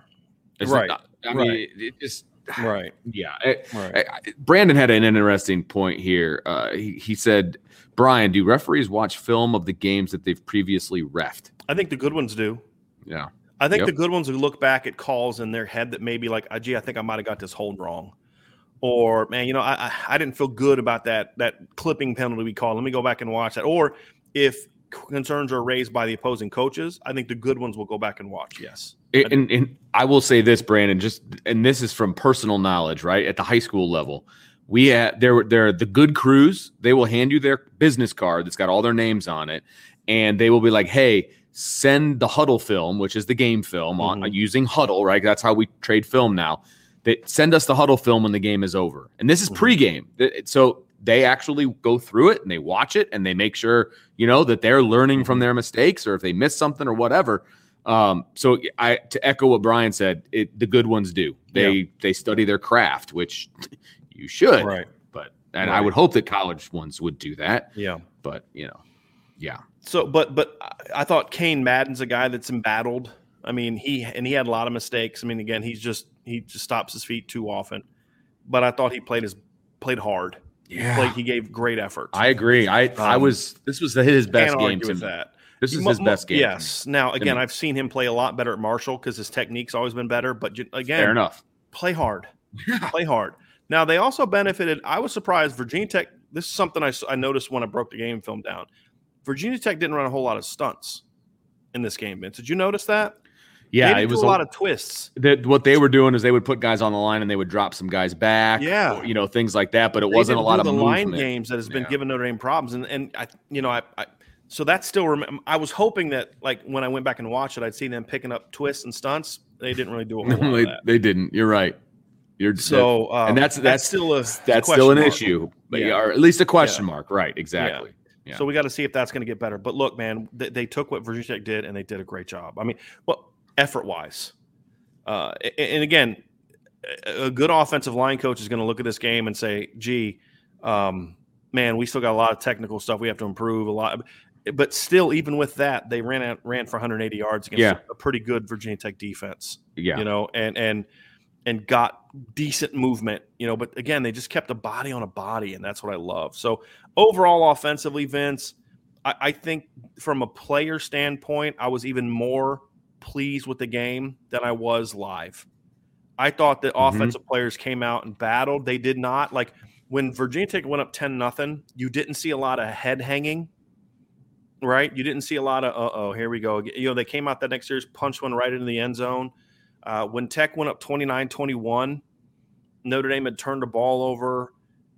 It's Right. not- I mean, Right. it just Right. yeah. It- Right. Brandon had an interesting point here. Uh, he, he said, Brian, do referees watch film of the games that they've previously refed? I think the good ones do. Yeah. I think Yep. the good ones who look back at calls in their head that maybe like, "Ah, gee, I think I might have got this hold wrong, or man, you know, I, I didn't feel good about that that clipping penalty we called. Let me go back and watch that. Or if concerns are raised by the opposing coaches, I think the good ones will go back and watch. Yes, And, and, and I will say this, Brandon, just and this is from personal knowledge, right? At the high school level, we had there they're the good crews. They will hand you their business card that's got all their names on it, and they will be like, "Hey, send the huddle film, which is the game film, on Mhm. using huddle, right? That's how we trade film now. They send us the huddle film when the game is over, and this is Mhm. pregame. So they actually go through it and they watch it and they make sure you know that they're learning from their mistakes or if they miss something or whatever. Um, so I to echo what Brian said, it, the good ones do. They they study their craft, which you should. right. But and I would hope that college ones would do that. Yeah. But you know, yeah, So, but but I thought Cain Madden's a guy that's embattled. I mean, he and he had a lot of mistakes. I mean, again, he's just he just stops his feet too often. But I thought he played his played hard. He played. He gave great effort. I agree. I I Um, was this was his best game to with that. This is his best game. Yes. Now, again. I've seen him play a lot better at Marshall because his technique's always been better. But again, fair enough. play hard. play hard. Now they also benefited. I was surprised. Virginia Tech. This is something I, I noticed when I broke the game film down. Virginia Tech didn't run a whole lot of stunts in this game. Vince, did you notice that? Yeah, it was a a lot of twists. that what they were doing is they would put guys on the line and they would drop some guys back. Yeah. or, you know things like that. But it They wasn't a lot of the line movement. games that has been Yeah. giving Notre Dame problems. And and I, you know, I, I so that's still. Rem- I was hoping that like when I went back and watched it, I'd see them picking up twists and stunts. They didn't really do a whole lot they, of that. they didn't. You're right. You're So um, and that's- that's- still a that's question still an mark. issue, but Yeah. yeah, or at least a question mark. Right? Exactly. Yeah. So we got to see if that's going to get better. But look, man, they, they took what Virginia Tech did and they did a great job. I mean, well, effort wise, uh, and again, a good offensive line coach is going to look at this game and say, "Gee, um, man, we still got a lot of technical stuff we have to improve a lot." But still, even with that, they ran out, ran for 180 yards against Yeah. a pretty good Virginia Tech defense. Yeah. you know, and and and got decent movement, you know. But again, they just kept a body on a body, and that's what I love. So overall, offensively, Vince, I, I think from a player standpoint, I was even more pleased with the game than I was live. I thought that Mhm. offensive players came out and battled. They did not like when Virginia Tech went up ten nothing. You didn't see a lot of head hanging, right? You didn't see a lot of uh oh, here we go. You know, they came out that next series, punched one right into the end zone. Uh, when Tech went up 29 21, Notre Dame had turned the ball over.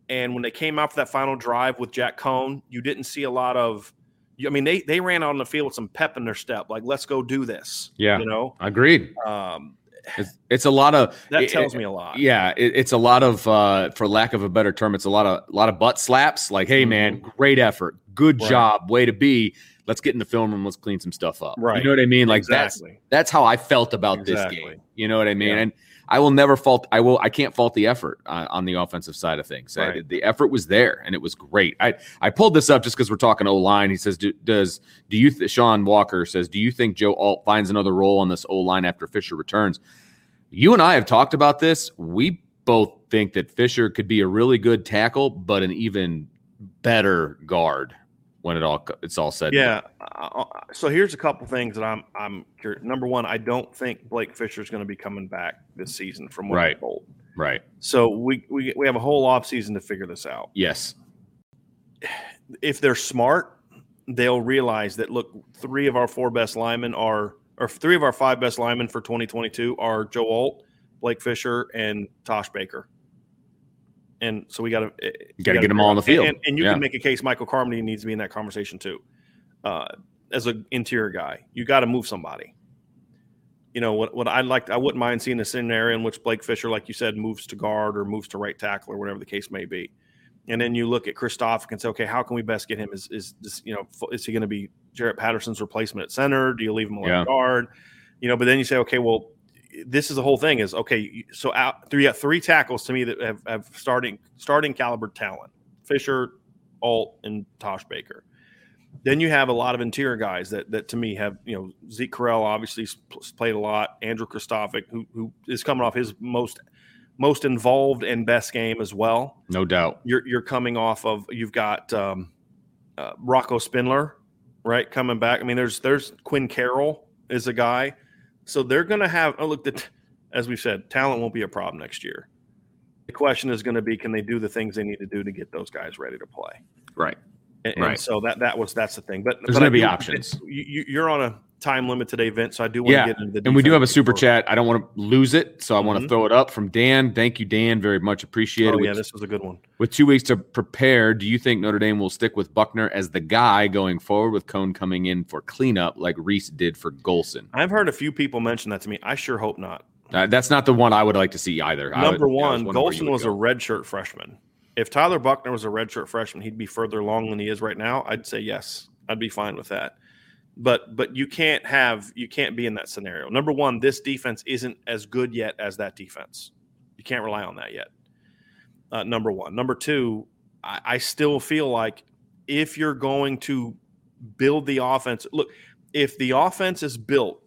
And when they came out for that final drive with Jack Coan, you didn't see a lot of. I mean, they they ran out on the field with some pep in their step, like let's go do this. Yeah. you know, Agreed. um, It's, it's a lot of that it- tells me a lot. Yeah, it, it's a lot of, uh, for lack of a better term, it's a lot of, lot of butt slaps. Like, hey, man, great effort, good Right. job, way to be. Let's get in the film room. Let's clean some stuff up. Right. You know what I mean? Like that's that's how I felt about Exactly. this game. You know what I mean? Yeah. And I will never fault. I will. I can't fault the effort uh, on the offensive side of things. I- the effort was there, and it was great. I I pulled this up just because we're talking O line. He says, do, "Does do you?" Th- Sean Walker says, "Do you think Joe Alt finds another role on this O line after Fisher returns?" You and I have talked about this. We both think that Fisher could be a really good tackle, but an even better guard when it all it's all said. Yeah. Uh, so here's a couple things that I'm I'm curious. Number one, I don't think Blake Fisher is going to be coming back this season from what Right. told. right. So we, we we have a whole off season to figure this out. Yes. if they're smart, they'll realize that look, three of our four best linemen are, or three of our five best linemen for 2022 are Joe Alt, Blake Fisher, and Tosh Baker. And so we got to You gotta get 'em all on the field. and, and you Yeah. can make a case Michael Carmody needs to be in that conversation too, uh, as an interior guy. You got to move somebody. You know what? What I'd like, I wouldn't mind seeing a scenario in which Blake Fisher, like you said, moves to guard or moves to right tackle or whatever the case may be. and then you look at Kristofic and say, okay, how can we best get him? Is is this, you know is he going to be Jarrett Patterson's replacement at center? Do you leave him on yeah. guard? You know, but then you say, okay, well, this is the whole thing is okay. So out three, three tackles to me that have, have starting starting caliber talent: Fisher, Alt, and Tosh Baker. Then you have a lot of interior guys that that to me have you know Zeke Correll obviously played a lot. Andrew Kristofic, who who is coming off his most most involved and best game as well. No doubt. You're you're coming off of you've got um, uh, Rocco Spindler, right, coming back. I mean, there's there's Quinn Carroll is a guy, so they're going to have. Oh, look, the, as we've said, talent won't be a problem next year. The question is going to be, can they do the things they need to do to get those guys ready to play? Right. And, right. And so that that was that's the thing. But there's going to be options. You, you're on a time limit today, Vince. So I do want yeah. to get into the and we do have a super chat. I don't want to lose it, so I mm-hmm. want to throw it up from Dan. Thank you, Dan, very much appreciated. Oh yeah, with, this was a good one. With two weeks to prepare, do you think Notre Dame will stick with Buchner as the guy going forward, with Coan coming in for cleanup like Rees did for Golson? I've heard a few people mention that to me. I sure hope not. Uh, that's not the one I would like to see either. Number would, one, Golson was go. a redshirt freshman. If Tyler Buchner was a redshirt freshman, he'd be further along than he is right now. I'd say yes. I'd be fine with that but but you can't have you can't be in that scenario. Number one, this defense isn't as good yet as that defense. You can't rely on that yet. Uh, number one. Number two, I, I still feel like if you're going to build the offense, look, if the offense is built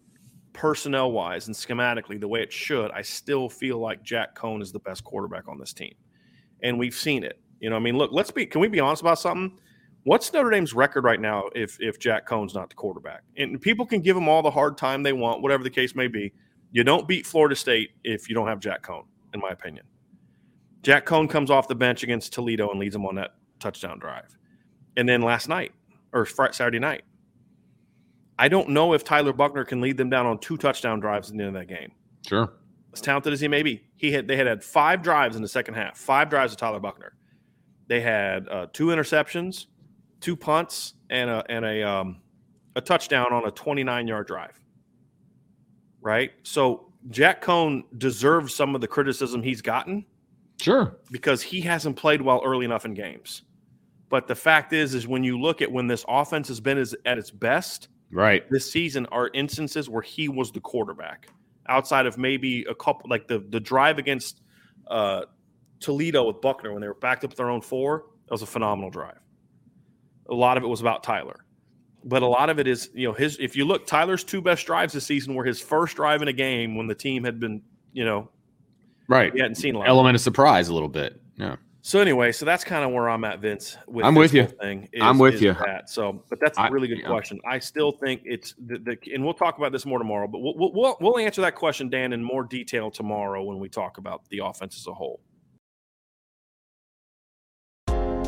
personnel wise and schematically the way it should, I still feel like Jack Coan is the best quarterback on this team. And we've seen it. You know, I mean, look, let's be can we be honest about something? What's Notre Dame's record right now if if Jack Coan's not the quarterback? And people can give him all the hard time they want, whatever the case may be. You don't beat Florida State if you don't have Jack Coan, in my opinion. Jack Coan comes off the bench against Toledo and leads them on that touchdown drive. And then last night or Saturday night, I don't know if Tyler Buchner can lead them down on two touchdown drives at the end of that game. Sure. As talented as he may be, he had they had had five drives in the second half, five drives of Tyler Buchner. They had uh, two interceptions, two punts and a and a um, a touchdown on a 29 yard drive. Right. So Jack Coan deserves some of the criticism he's gotten. Sure. Because he hasn't played well early enough in games. But the fact is, is when you look at when this offense has been at its best, right, this season are instances where he was the quarterback. Outside of maybe a couple, like the the drive against uh, Toledo with Buchner when they were backed up their own four, that was a phenomenal drive a lot of it was about Tyler. But a lot of it is, you know, his if you look, Tyler's two best drives this season were his first drive in a game when the team had been, you know, right. We hadn't seen a element of, surprise a little bit. Yeah. So anyway, so that's kind of where I'm at, Vince. With I'm with you. Thing is, I'm with you. That. So, but that's a really good I, question. I still think it's the, the, and we'll talk about this more tomorrow. But we'll, we'll we'll answer that question, Dan, in more detail tomorrow when we talk about the offense as a whole.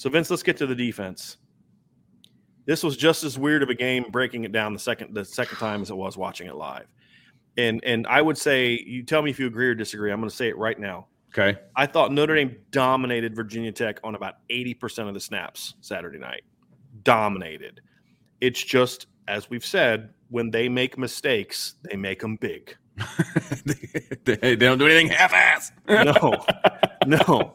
So Vince, let's get to the defense. This was just as weird of a game breaking it down the second the second time as it was watching it live. And and I would say you tell me if you agree or disagree. I'm going to say it right now. Okay. I thought Notre Dame dominated Virginia Tech on about 80% of the snaps Saturday night. Dominated. It's just as we've said, when they make mistakes, they make them big. they, they don't do anything half-ass. no, no,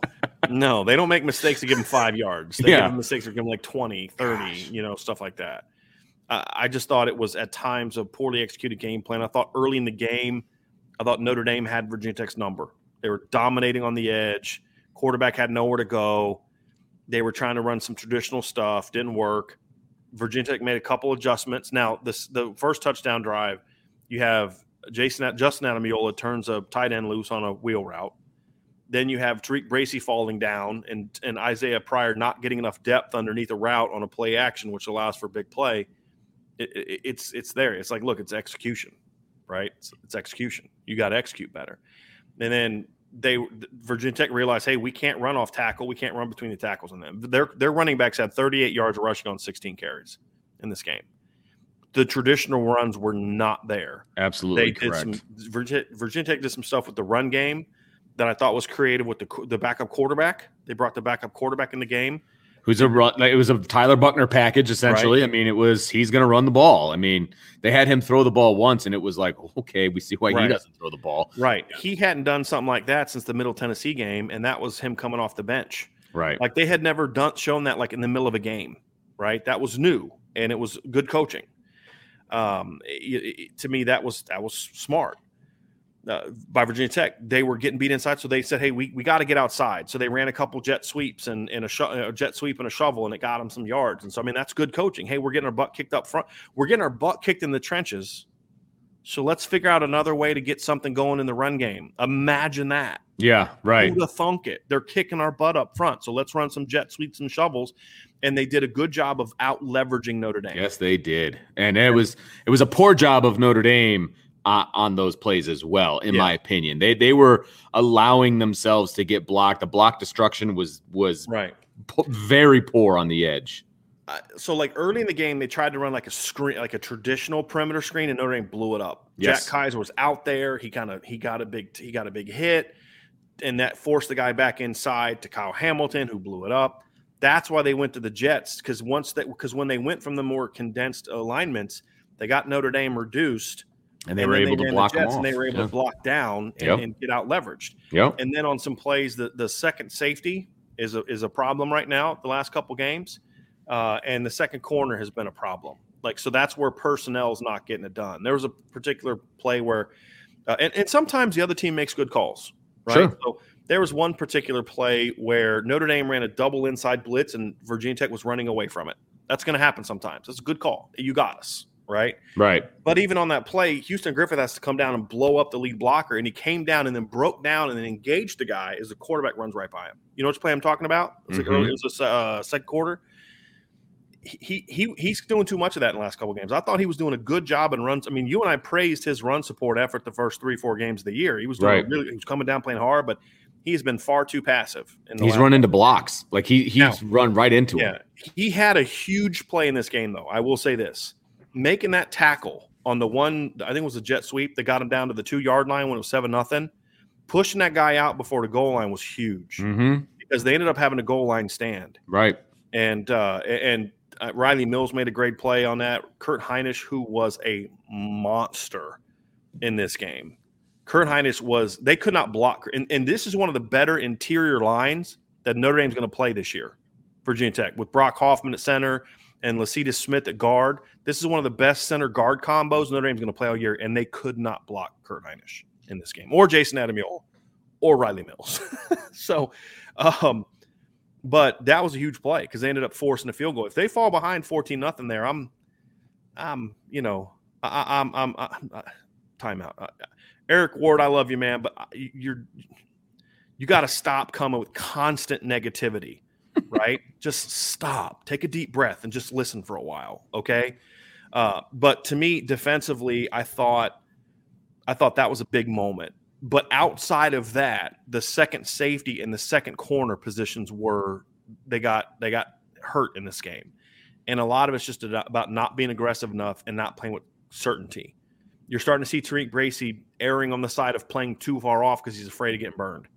no. They don't make mistakes to give them five yards. They Yeah. give them mistakes to give them like 20, 30, you know, stuff like that. Uh, I just thought it was at times a poorly executed game plan. I thought early in the game, I thought Notre Dame had Virginia Tech's number. They were dominating on the edge. Quarterback had nowhere to go. They were trying to run some traditional stuff, didn't work. Virginia Tech made a couple adjustments. Now, this the first touchdown drive, you have Jason Justin Ademilola turns a tight end loose on a wheel route. Then you have TaRiq Bracy falling down and and Isaiah Pryor not getting enough depth underneath a route on a play action, which allows for big play. It, it- it's it's there. It's like look, it's execution, right? It's, it's execution. You got to execute better. And then they Virginia Tech realized, hey, we can't run off tackle. We can't run between the tackles and them. Their their running backs had 38 yards rushing on 16 carries in this game. The traditional runs were not there. Absolutely They did correct. some Virginia, Virginia Tech did some stuff with the run game that I thought was creative with the the backup quarterback. They brought the backup quarterback in the game. Who's a run? It was a Tyler Buchner package essentially. I mean, it was he's going to run the ball. I mean, they had him throw the ball once, and it was like, okay, we see why he doesn't throw the ball. Right. He hadn't done something like that since the Middle Tennessee game, and that was him coming off the bench. Right. Like they had never done shown that like in the middle of a game, right? That was new and it was good coaching. Um, it- it- to me, that was that was smart uh, by Virginia Tech. They were getting beat inside, so they said, "Hey, we, we got to get outside." So they ran a couple jet sweeps and, and a, sho- a jet sweep and a shovel, and it got them some yards. And so, I mean, that's good coaching. Hey, we're getting our butt kicked up front. We're getting our butt kicked in the trenches. So let's figure out another way to get something going in the run game. Imagine that. yeah. Right. Who'da thunk it? They're kicking our butt up front. So let's run some jet sweeps and shovels. And they did a good job of out leveraging Notre Dame. Yes, they did, and it was it was a poor job of Notre Dame uh, on those plays as well, in Yeah. my opinion. They they were allowing themselves to get blocked. The block destruction was was Right. po- very poor on the edge. Uh, so like early in the game, they tried to run like a screen, like a traditional perimeter screen, and Notre Dame blew it up. Yes. Jack Kiser was out there. He kind of he got a big he got a big hit, and that forced the guy back inside to Kyle Hamilton, who blew it up. That's why they went to the Jets because once that because when they went from the more condensed alignments, they got Notre Dame reduced. And they and were able to ran the block them Jets, and they were able yeah. to block down and, Yep. and get out leveraged. Yep. And then on some plays, the, the second safety is a, is a problem right now. The last couple games, uh, and the second corner has been a problem. Like so, that's where personnel is not getting it done. There was a particular play where, uh, and, and sometimes the other team makes good calls, right? Sure. So there was one particular play where Notre Dame ran a double inside blitz, and Virginia Tech was running away from it. That's going to happen sometimes. It's a good call. You got us right. Right. But even on that play, Houston Griffith has to come down and blow up the lead blocker, and he came down and then broke down and then engaged the guy as the quarterback runs right by him. You know which play I'm talking about? It was, like it was a uh, second quarter. He, he he's doing too much of that in the last couple games. I thought he was doing a good job in runs. I mean, you and I praised his run support effort the first three four games of the year. He was doing Right. really he was coming down playing hard, but he has been far too passive. In the He's run into blocks. Like he he's Now- run right into yeah, him. he had a huge play in this game, though. I will say this: making that tackle on the one, I think it was a jet sweep that got him down to the two yard line when it was seven nothing. Pushing that guy out before the goal line was huge Mm-hmm. because they ended up having a goal line stand, Right. and uh, and uh, Rylie Mills made a great play on that. Kurt Hinish, who was a monster in this game. Kurt Hinish was they could not block, and, and this is one of the better interior lines that Notre Dame's going to play this year. Virginia Tech with Brock Hoffman at center and Lecitus Smith at guard. This is one of the best center guard combos Notre Dame's going to play all year, and they could not block Kurt Hinish in this game, or Jason Adamiol, or Rylie Mills. so, um, but that was a huge play because they ended up forcing a field goal. If they fall behind fourteen nothing there, I'm, I'm, you know, I, I- I'm, I'm, I, I, timeout. Uh, Eric Ward, I love you, man, but you're, you got to stop coming with constant negativity, right? just stop, take a deep breath, and just listen for a while, okay? Uh, but to me, defensively, I thought, I thought that was a big moment. But outside of that, the second safety and the second corner positions were they got they got hurt in this game, and a lot of it's just about not being aggressive enough and not playing with certainty. You're starting to see TaRiq Bracy erring on the side of playing too far off because he's afraid of getting burned.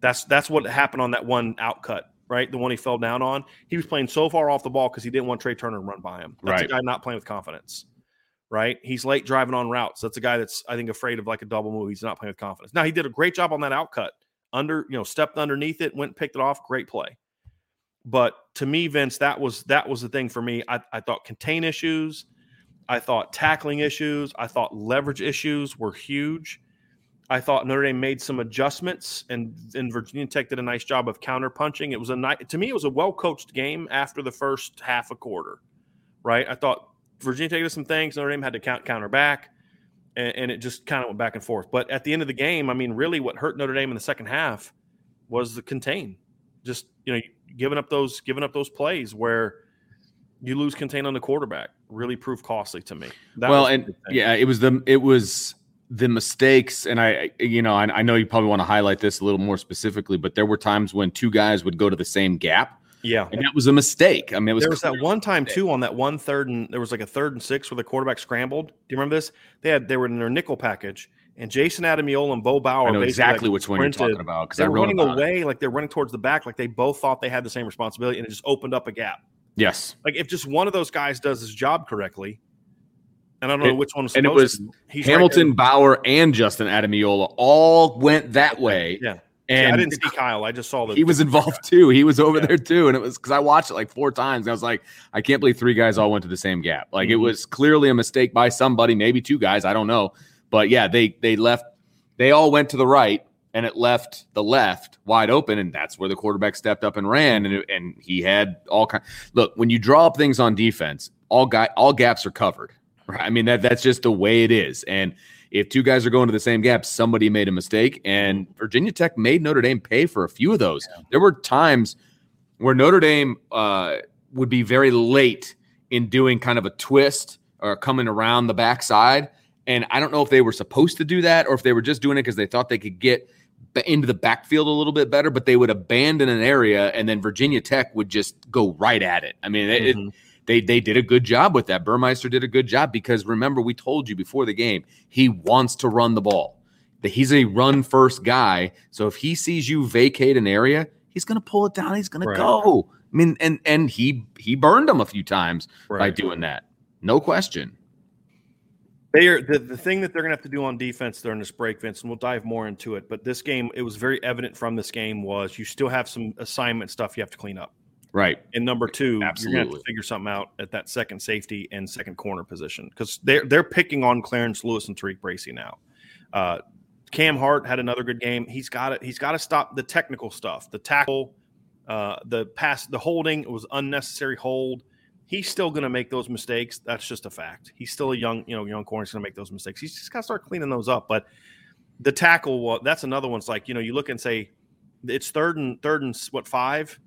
That's that's what happened on that one outcut, right? The one he fell down on. He was playing so far off the ball because he didn't want Tre Turner to run by him. That's right. a guy not playing with confidence. Right. He's late driving on routes. That's a guy that's I think afraid of like a double move. He's not playing with confidence. Now he did a great job on that outcut. Under, you know, stepped underneath it, went picked it off. Great play. But to me, Vince, that was that was the thing for me. I, I thought contain issues, I thought tackling issues, I thought leverage issues were huge. I thought Notre Dame made some adjustments, and, and Virginia Tech did a nice job of counter punching. It was a night to me. It was a well coached game after the first half a quarter, right? I thought Virginia Tech did some things. Notre Dame had to count counter back, and, and, it just kind of went back and forth. But at the end of the game, I mean, really, what hurt Notre Dame in the second half was the contain. Just you know, giving up those giving up those plays where you lose contain on the quarterback really proved costly to me. That well, and yeah, it was the it was the mistakes, and I, you know, I, I know you probably want to highlight this a little more specifically, but there were times when two guys would go to the same gap. Yeah, and that was a mistake. I mean, was there was that one time too on that one third and there was like a third and six where the quarterback scrambled. Do you remember this? They had they were in their nickel package, and Jayson Ademilola and Bo Bauer. I know exactly like which one you're talking about because they're running away, it. like they're running towards the back, like they both thought they had the same responsibility, and it just opened up a gap. Yes, like if just one of those guys does his job correctly, and I don't know which one was. And it was Hamilton, right Bauer, and Justin Ademilola all went that way. Yeah. And I didn't see Kyle. I just saw that he was involved too. He was over yeah. there too, and it was because I watched it like four times. I was like, I can't believe three guys all went to the same gap. Like mm-hmm. it was clearly a mistake by somebody, maybe two guys. I don't know, but yeah, they they left. They all went to the right, and it left the left wide open, and that's where the quarterback stepped up and ran, and and he had all kind. Look, when you draw up things on defense, all guy all gaps are covered. Right? I mean that that's just the way it is, and if two guys are going to the same gap, somebody made a mistake, and Virginia Tech made Notre Dame pay for a few of those. Yeah. There were times where Notre Dame uh, would be very late in doing kind of a twist or coming around the backside. And I don't know if they were supposed to do that or if they were just doing it because they thought they could get into the backfield a little bit better, but they would abandon an area and then Virginia Tech would just go right at it. I mean, mm-hmm. it, they they did a good job with that. Burmeister did a good job because remember we told you before the game he wants to run the ball. That he's a run first guy. So if he sees you vacate an area, he's going to pull it down. He's going right. to go. I mean, and and he he burned them a few times right. by doing that. No question. They are the, the thing that they're going to have to do on defense during this break, Vince, and we'll dive more into it. But this game, it was very evident from this game was you still have some assignment stuff you have to clean up. Right. And number two, Absolutely. you're going to have to figure something out at that second safety and second corner position because they're they're picking on Clarence Lewis and TaRiq Bracy now. Uh, Cam Hart had another good game. He's got it. He's got to stop the technical stuff, the tackle, uh, the pass, the holding. It was unnecessary hold. He's still going to make those mistakes. That's just a fact. He's still a young, you know, young corner. He's going to make those mistakes. He's just got to start cleaning those up. But the tackle, well, that's another one. It's like you know, you look and say it's third and third and what five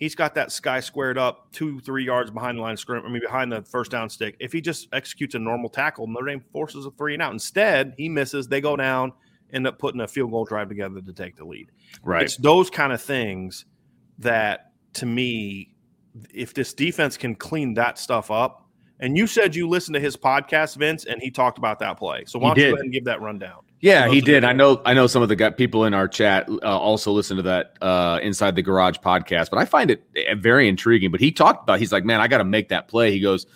he's got that sky squared up two, three yards behind the line of scrimmage, I mean, behind the first down stick. If he just executes a normal tackle, Notre Dame forces a three and out. Instead, he misses, they go down, end up putting a field goal drive together to take the lead. Right. It's those kind of things that, to me, if this defense can clean that stuff up, and you said you listened to his podcast, Vince, and he talked about that play. So why don't you go ahead and give that rundown? Yeah, he did. I know. I know some of the people in our chat uh, also listen to that uh, inside the garage podcast, but I find it eh, very intriguing. But he talked about. He's like, man, I got to make that play. He goes,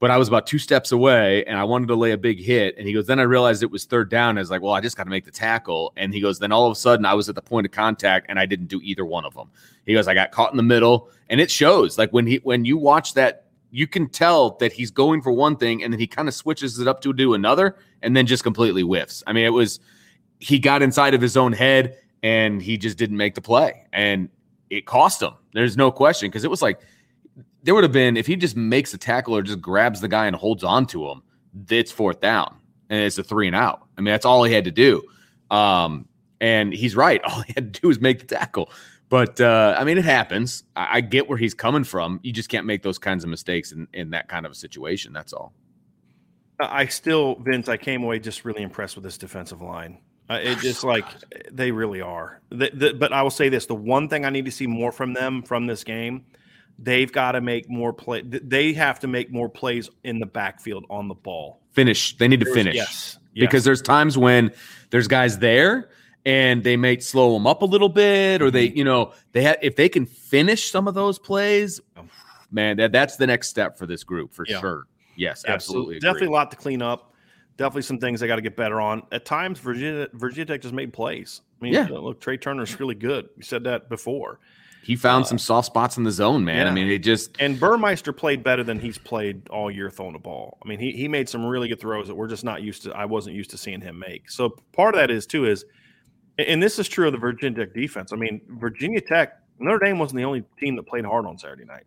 but I was about two steps away, and I wanted to lay a big hit. And he goes, then I realized it was third down. I was like, well, I just got to make the tackle. And he goes, then all of a sudden, I was at the point of contact, and I didn't do either one of them. He goes, I got caught in the middle, and it shows. Like when he when you watch that you can tell that he's going for one thing and then he kind of switches it up to do another and then just completely whiffs. I mean, it was he got inside of his own head and he just didn't make the play and it cost him. There's no question because it was like there would have been if he just makes a tackle or just grabs the guy and holds on to him, it's fourth down and it's a three and out. I mean, that's all he had to do. Um, and he's right. All he had to do was make the tackle. But uh, I mean, it happens. I, I, get where he's coming from. You just can't make those kinds of mistakes in, in that kind of a situation. That's all. I still, Vince, I came away just really impressed with this defensive line. Uh, it just like they really are. The, the, but I will say this: the one thing I need to see more from them from this game, they've got to make more play. They have to make more plays in the backfield on the ball. Finish. They need to finish. Yes, Because there's times when there's guys there and they may slow them up a little bit, or Mm-hmm. they, you know, they have if they can finish some of those plays, man, that that's the next step for this group for Yeah. sure. Yes, Yeah, absolutely. agree. definitely a lot to clean up. Definitely some things they got to get better on. At times, Virginia Virginia Tech just made plays. I mean, Yeah. look, Tre Turner's really good. We said that before. He found some soft spots in the zone, man. I mean, it just And Burmeister played better than he's played all year throwing the ball. I mean, he, he made some really good throws that we're just not used to. I wasn't used to seeing him make. So part of that is too is, and this is true of the Virginia Tech defense. I mean, Virginia Tech, Notre Dame wasn't the only team that played hard on Saturday night.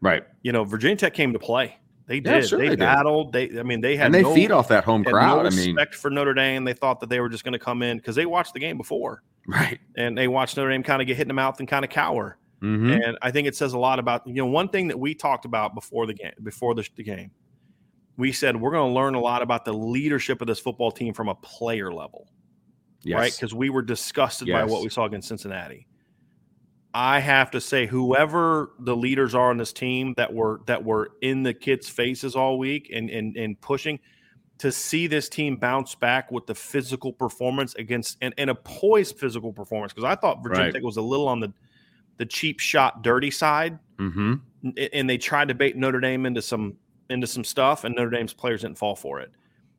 right. You know, Virginia Tech came to play. They Yeah, did. sure they, they did. battled. They, I mean, they had And they no, feed off that home crowd. No I mean, respect for Notre Dame. They thought that they were just going to come in because they watched the game before, right. and they watched Notre Dame kind of get hit in the mouth and kind of cower. Mhm. And I think it says a lot about you know one thing that we talked about before the game before the, the game. We said we're going to learn a lot about the leadership of this football team from a player level, Yes. right? Because we were disgusted by what we saw against Cincinnati. I have to say, whoever the leaders are on this team that were that were in the kids' faces all week and and and pushing to see this team bounce back with the physical performance against and, and a poised physical performance because I thought Virginia Right. Tech was a little on the the cheap shot, dirty side, Mhm. and they tried to bait Notre Dame into some into some stuff, and Notre Dame's players didn't fall for it.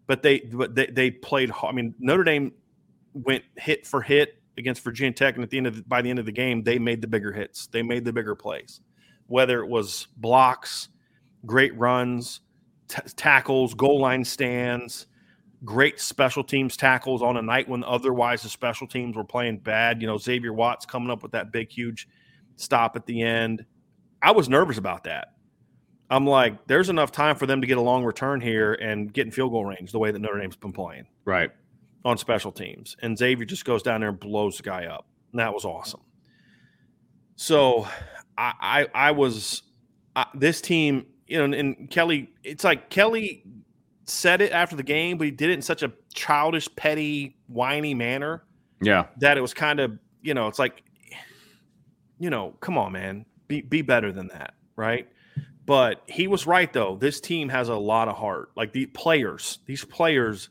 But they but they, they played. I mean, Notre Dame went hit for hit against Virginia Tech, and at the end of the, by the end of the game, they made the bigger hits. They made the bigger plays, whether it was blocks, great runs, t- tackles, goal line stands. Great special teams tackles on a night when otherwise the special teams were playing bad. You know, Xavier Watts coming up with that big, huge stop at the end. I was nervous about that. I'm like, there's enough time for them to get a long return here and get in field goal range the way that Notre Dame's been playing Right. On special teams. And Xavier just goes down there and blows the guy up. And that was awesome. So I I, I was I, this team, you know, and, and Kelly, it's like Kelly said it after the game, but he did it in such a childish, petty, whiny manner Yeah. that it was kind of, you know, it's like, you know, come on, man, be be better than that, right? But he was right though. This team has a lot of heart. Like the players, these players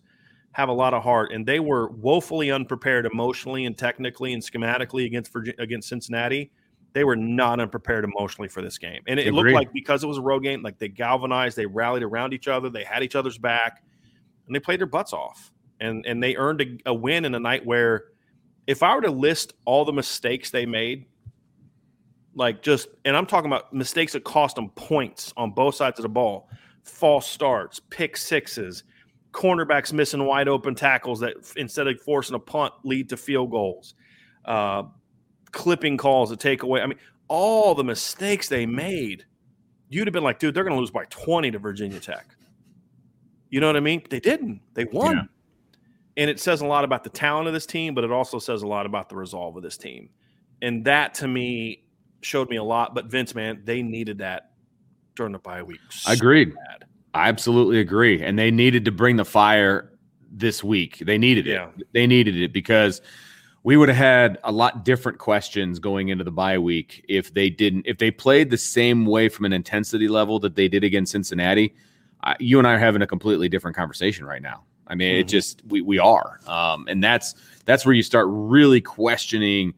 have a lot of heart, and they were woefully unprepared emotionally and technically and schematically against against Cincinnati. They were not unprepared emotionally for this game, and it, it looked like because it was a road game, like they galvanized, they rallied around each other, they had each other's back, and they played their butts off, and and they earned a, a win in a night where if I were to list all the mistakes they made, like just, and I'm talking about mistakes that cost them points on both sides of the ball, false starts, pick sixes, cornerbacks missing wide open tackles that instead of forcing a punt lead to field goals, uh, clipping calls that take away. I mean, all the mistakes they made, you'd have been like, dude, they're going to lose by 20 to Virginia Tech. You know what I mean? They didn't. They won. Yeah. And it says a lot about the talent of this team, but it also says a lot about the resolve of this team. And that to me showed me a lot. But Vince, man, they needed that during the bye week. I agreed. bad. I absolutely agree. And they needed to bring the fire this week. They needed it. Yeah. They needed it because we would have had a lot different questions going into the bye week if they didn't, if they played the same way from an intensity level that they did against Cincinnati. I, you and I are having a completely different conversation right now. I mean, it Mhm. just we we are, um, and that's that's where you start really questioning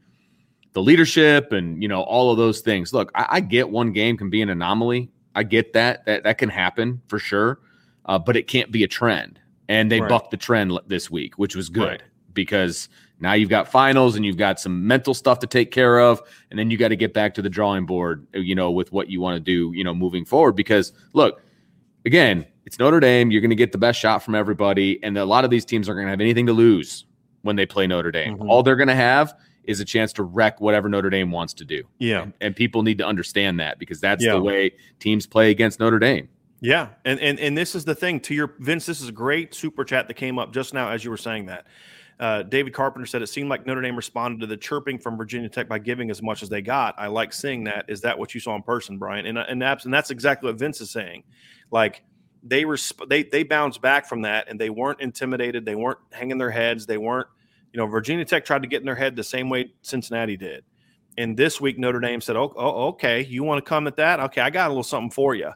the leadership and you know all of those things. Look, I, I get one game can be an anomaly. I get that that that can happen for sure, uh, but it can't be a trend. And they Right. bucked the trend this week, which was good Right. because now you've got finals and you've got some mental stuff to take care of, and then you got to get back to the drawing board, uh, you know, with what you want to do, you know, moving forward. Because look, again, it's Notre Dame. You're going to get the best shot from everybody, and a lot of these teams aren't going to have anything to lose when they play Notre Dame. Mhm. All they're going to have is a chance to wreck whatever Notre Dame wants to do. Yeah. And, and people need to understand that because that's Yeah. the way teams play against Notre Dame. Yeah, and and and this is the thing to your Vince. This is a great super chat that came up just now as you were saying that. Uh, David Carpenter said it seemed like Notre Dame responded to the chirping from Virginia Tech by giving as much as they got. I like seeing that. Is that what you saw in person, Bryan? And and that's and that's exactly what Vince is saying. Like they were they they bounced back from that and they weren't intimidated. They weren't hanging their heads. They weren't you know Virginia Tech tried to get in their head the same way Cincinnati did. And this week Notre Dame said, "Oh, oh okay, you want to come at that? Okay, I got a little something for you."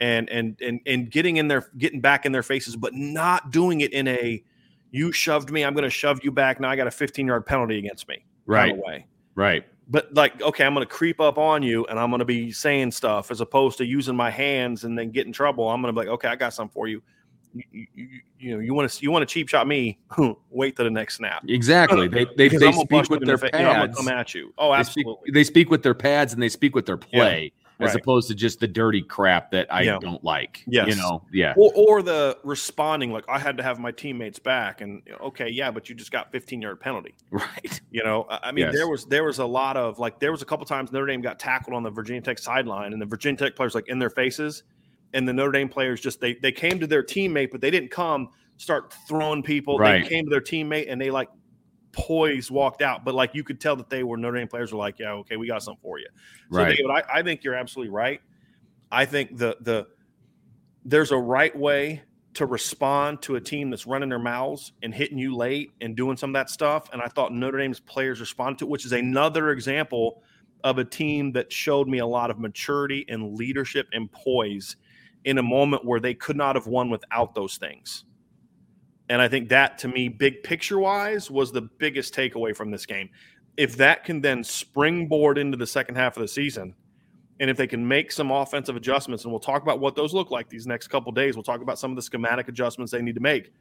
And and and and getting in there, getting back in their faces, but not doing it in a "you shoved me, I'm going to shove you back." Now I got a 15 yard penalty against me. Right. Way. Right. But like, okay, I'm going to creep up on you, and I'm going to be saying stuff as opposed to using my hands and then get in trouble. I'm going to be like, okay, I got something for you you, you, you, know you want to you want to cheap shot me wait to the next snap. Exactly. They they, they speak with their pads you know, I'm come at you. Oh absolutely they speak, they speak, with their pads and they speak with their play yeah, as right. opposed to just the dirty crap that I yeah. don't like yes. you know? Yeah. Or, or the responding like I had to have my teammates back and okay yeah but you just got 15 yard penalty. Right. You know I mean yes. there was there was a lot of like there was a couple times Notre Dame got tackled on the Virginia Tech sideline and the Virginia Tech players like in their faces and the Notre Dame players just they they came to their teammate, but they didn't come start throwing people. Right. They came to their teammate and they like poised walked out. But like you could tell that they were Notre Dame players were like, yeah, okay, we got something for you. So right. David, I, I think you're absolutely right. I think the the there's a right way to respond to a team that's running their mouths and hitting you late and doing some of that stuff. And I thought Notre Dame's players responded to it, which is another example of a team that showed me a lot of maturity and leadership and poise in a moment where they could not have won without those things. And I think that to me, big picture wise, was the biggest takeaway from this game. If that can then springboard into the second half of the season, and if they can make some offensive adjustments, and we'll talk about what those look like these next couple days, we'll talk about some of the schematic adjustments they need to make.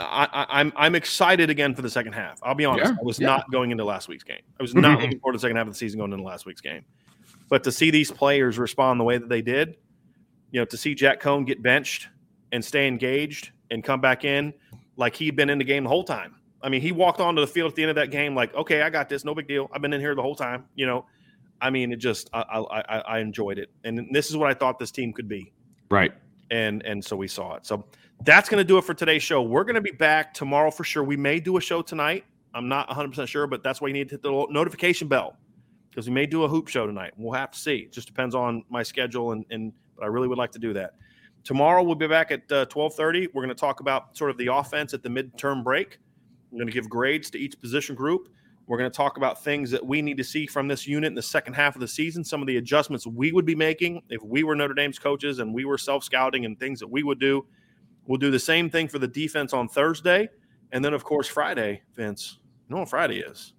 I, am I'm, I'm excited again for the second half. I'll be honest. Yeah, I was yeah. not going into last week's game. I was not looking forward to the second half of the season going into last week's game. But to see these players respond the way that they did, you know, to see Jack Coan get benched and stay engaged and come back in like he'd been in the game the whole time. I mean, he walked onto the field at the end of that game like, okay, I got this, no big deal. I've been in here the whole time. You know, I mean, it just I I, I enjoyed it, and this is what I thought this team could be. Right. And and so we saw it. So that's going to do it for today's show. We're going to be back tomorrow for sure. We may do a show tonight. I'm not 100% sure, but that's why you need to hit the notification bell because we may do a hoop show tonight. We'll have to see. It just depends on my schedule and, and but I really would like to do that. Tomorrow we'll be back at uh, 12:30. We're going to talk about sort of the offense at the midterm break. I'm going to give grades to each position group. We're going to talk about things that we need to see from this unit in the second half of the season, some of the adjustments we would be making if we were Notre Dame's coaches and we were self scouting and things that we would do. We'll do the same thing for the defense on Thursday. And then, of course, Friday, Vince. You know what Friday is?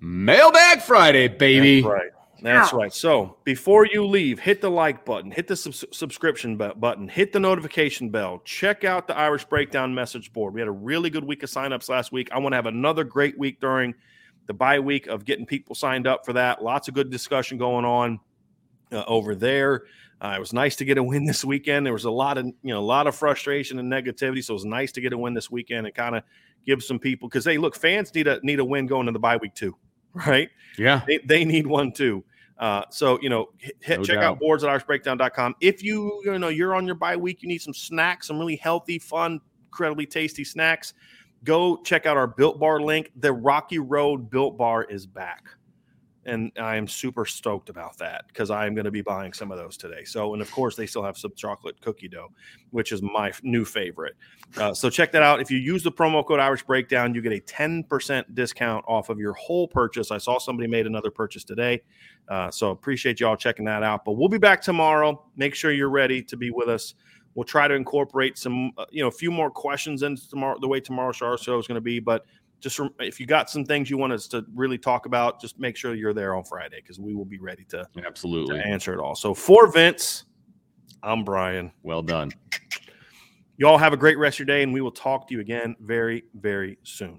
Mailbag Friday, baby. That's right. That's right. So before you leave, hit the like button, hit the sub- subscription button, hit the notification bell. Check out the Irish Breakdown message board. We had a really good week of signups last week. I want to have another great week during the bye week of getting people signed up for that. Lots of good discussion going on uh, over there. Uh, it was nice to get a win this weekend. There was a lot of you know a lot of frustration and negativity, so it was nice to get a win this weekend and kind of give some people because hey, look, fans need a need a win going to the bye week too, right? Yeah, they, they need one too. Uh, so you know, hit, no check doubt. out boards at irishbreakdown.com. If you you know you're on your bye week, you need some snacks, some really healthy, fun, incredibly tasty snacks. Go check out our Built Bar link. The Rocky Road Built Bar is back and I am super stoked about that because I am going to be buying some of those today. So, and of course, they still have some chocolate cookie dough, which is my new favorite. Uh, so, check that out. If you use the promo code Irish Breakdown, you get a 10% discount off of your whole purchase. I saw somebody made another purchase today. Uh, so, appreciate y'all checking that out. But we'll be back tomorrow. Make sure you're ready to be with us. We'll try to incorporate some, uh, you know, a few more questions into tomorrow, the way tomorrow's show is going to be. But just if you got some things you want us to really talk about, just make sure you're there on Friday because we will be ready to absolutely to answer it all. So for Vince, I'm Bryan. Well done. Y'all have a great rest of your day, and we will talk to you again very, very soon.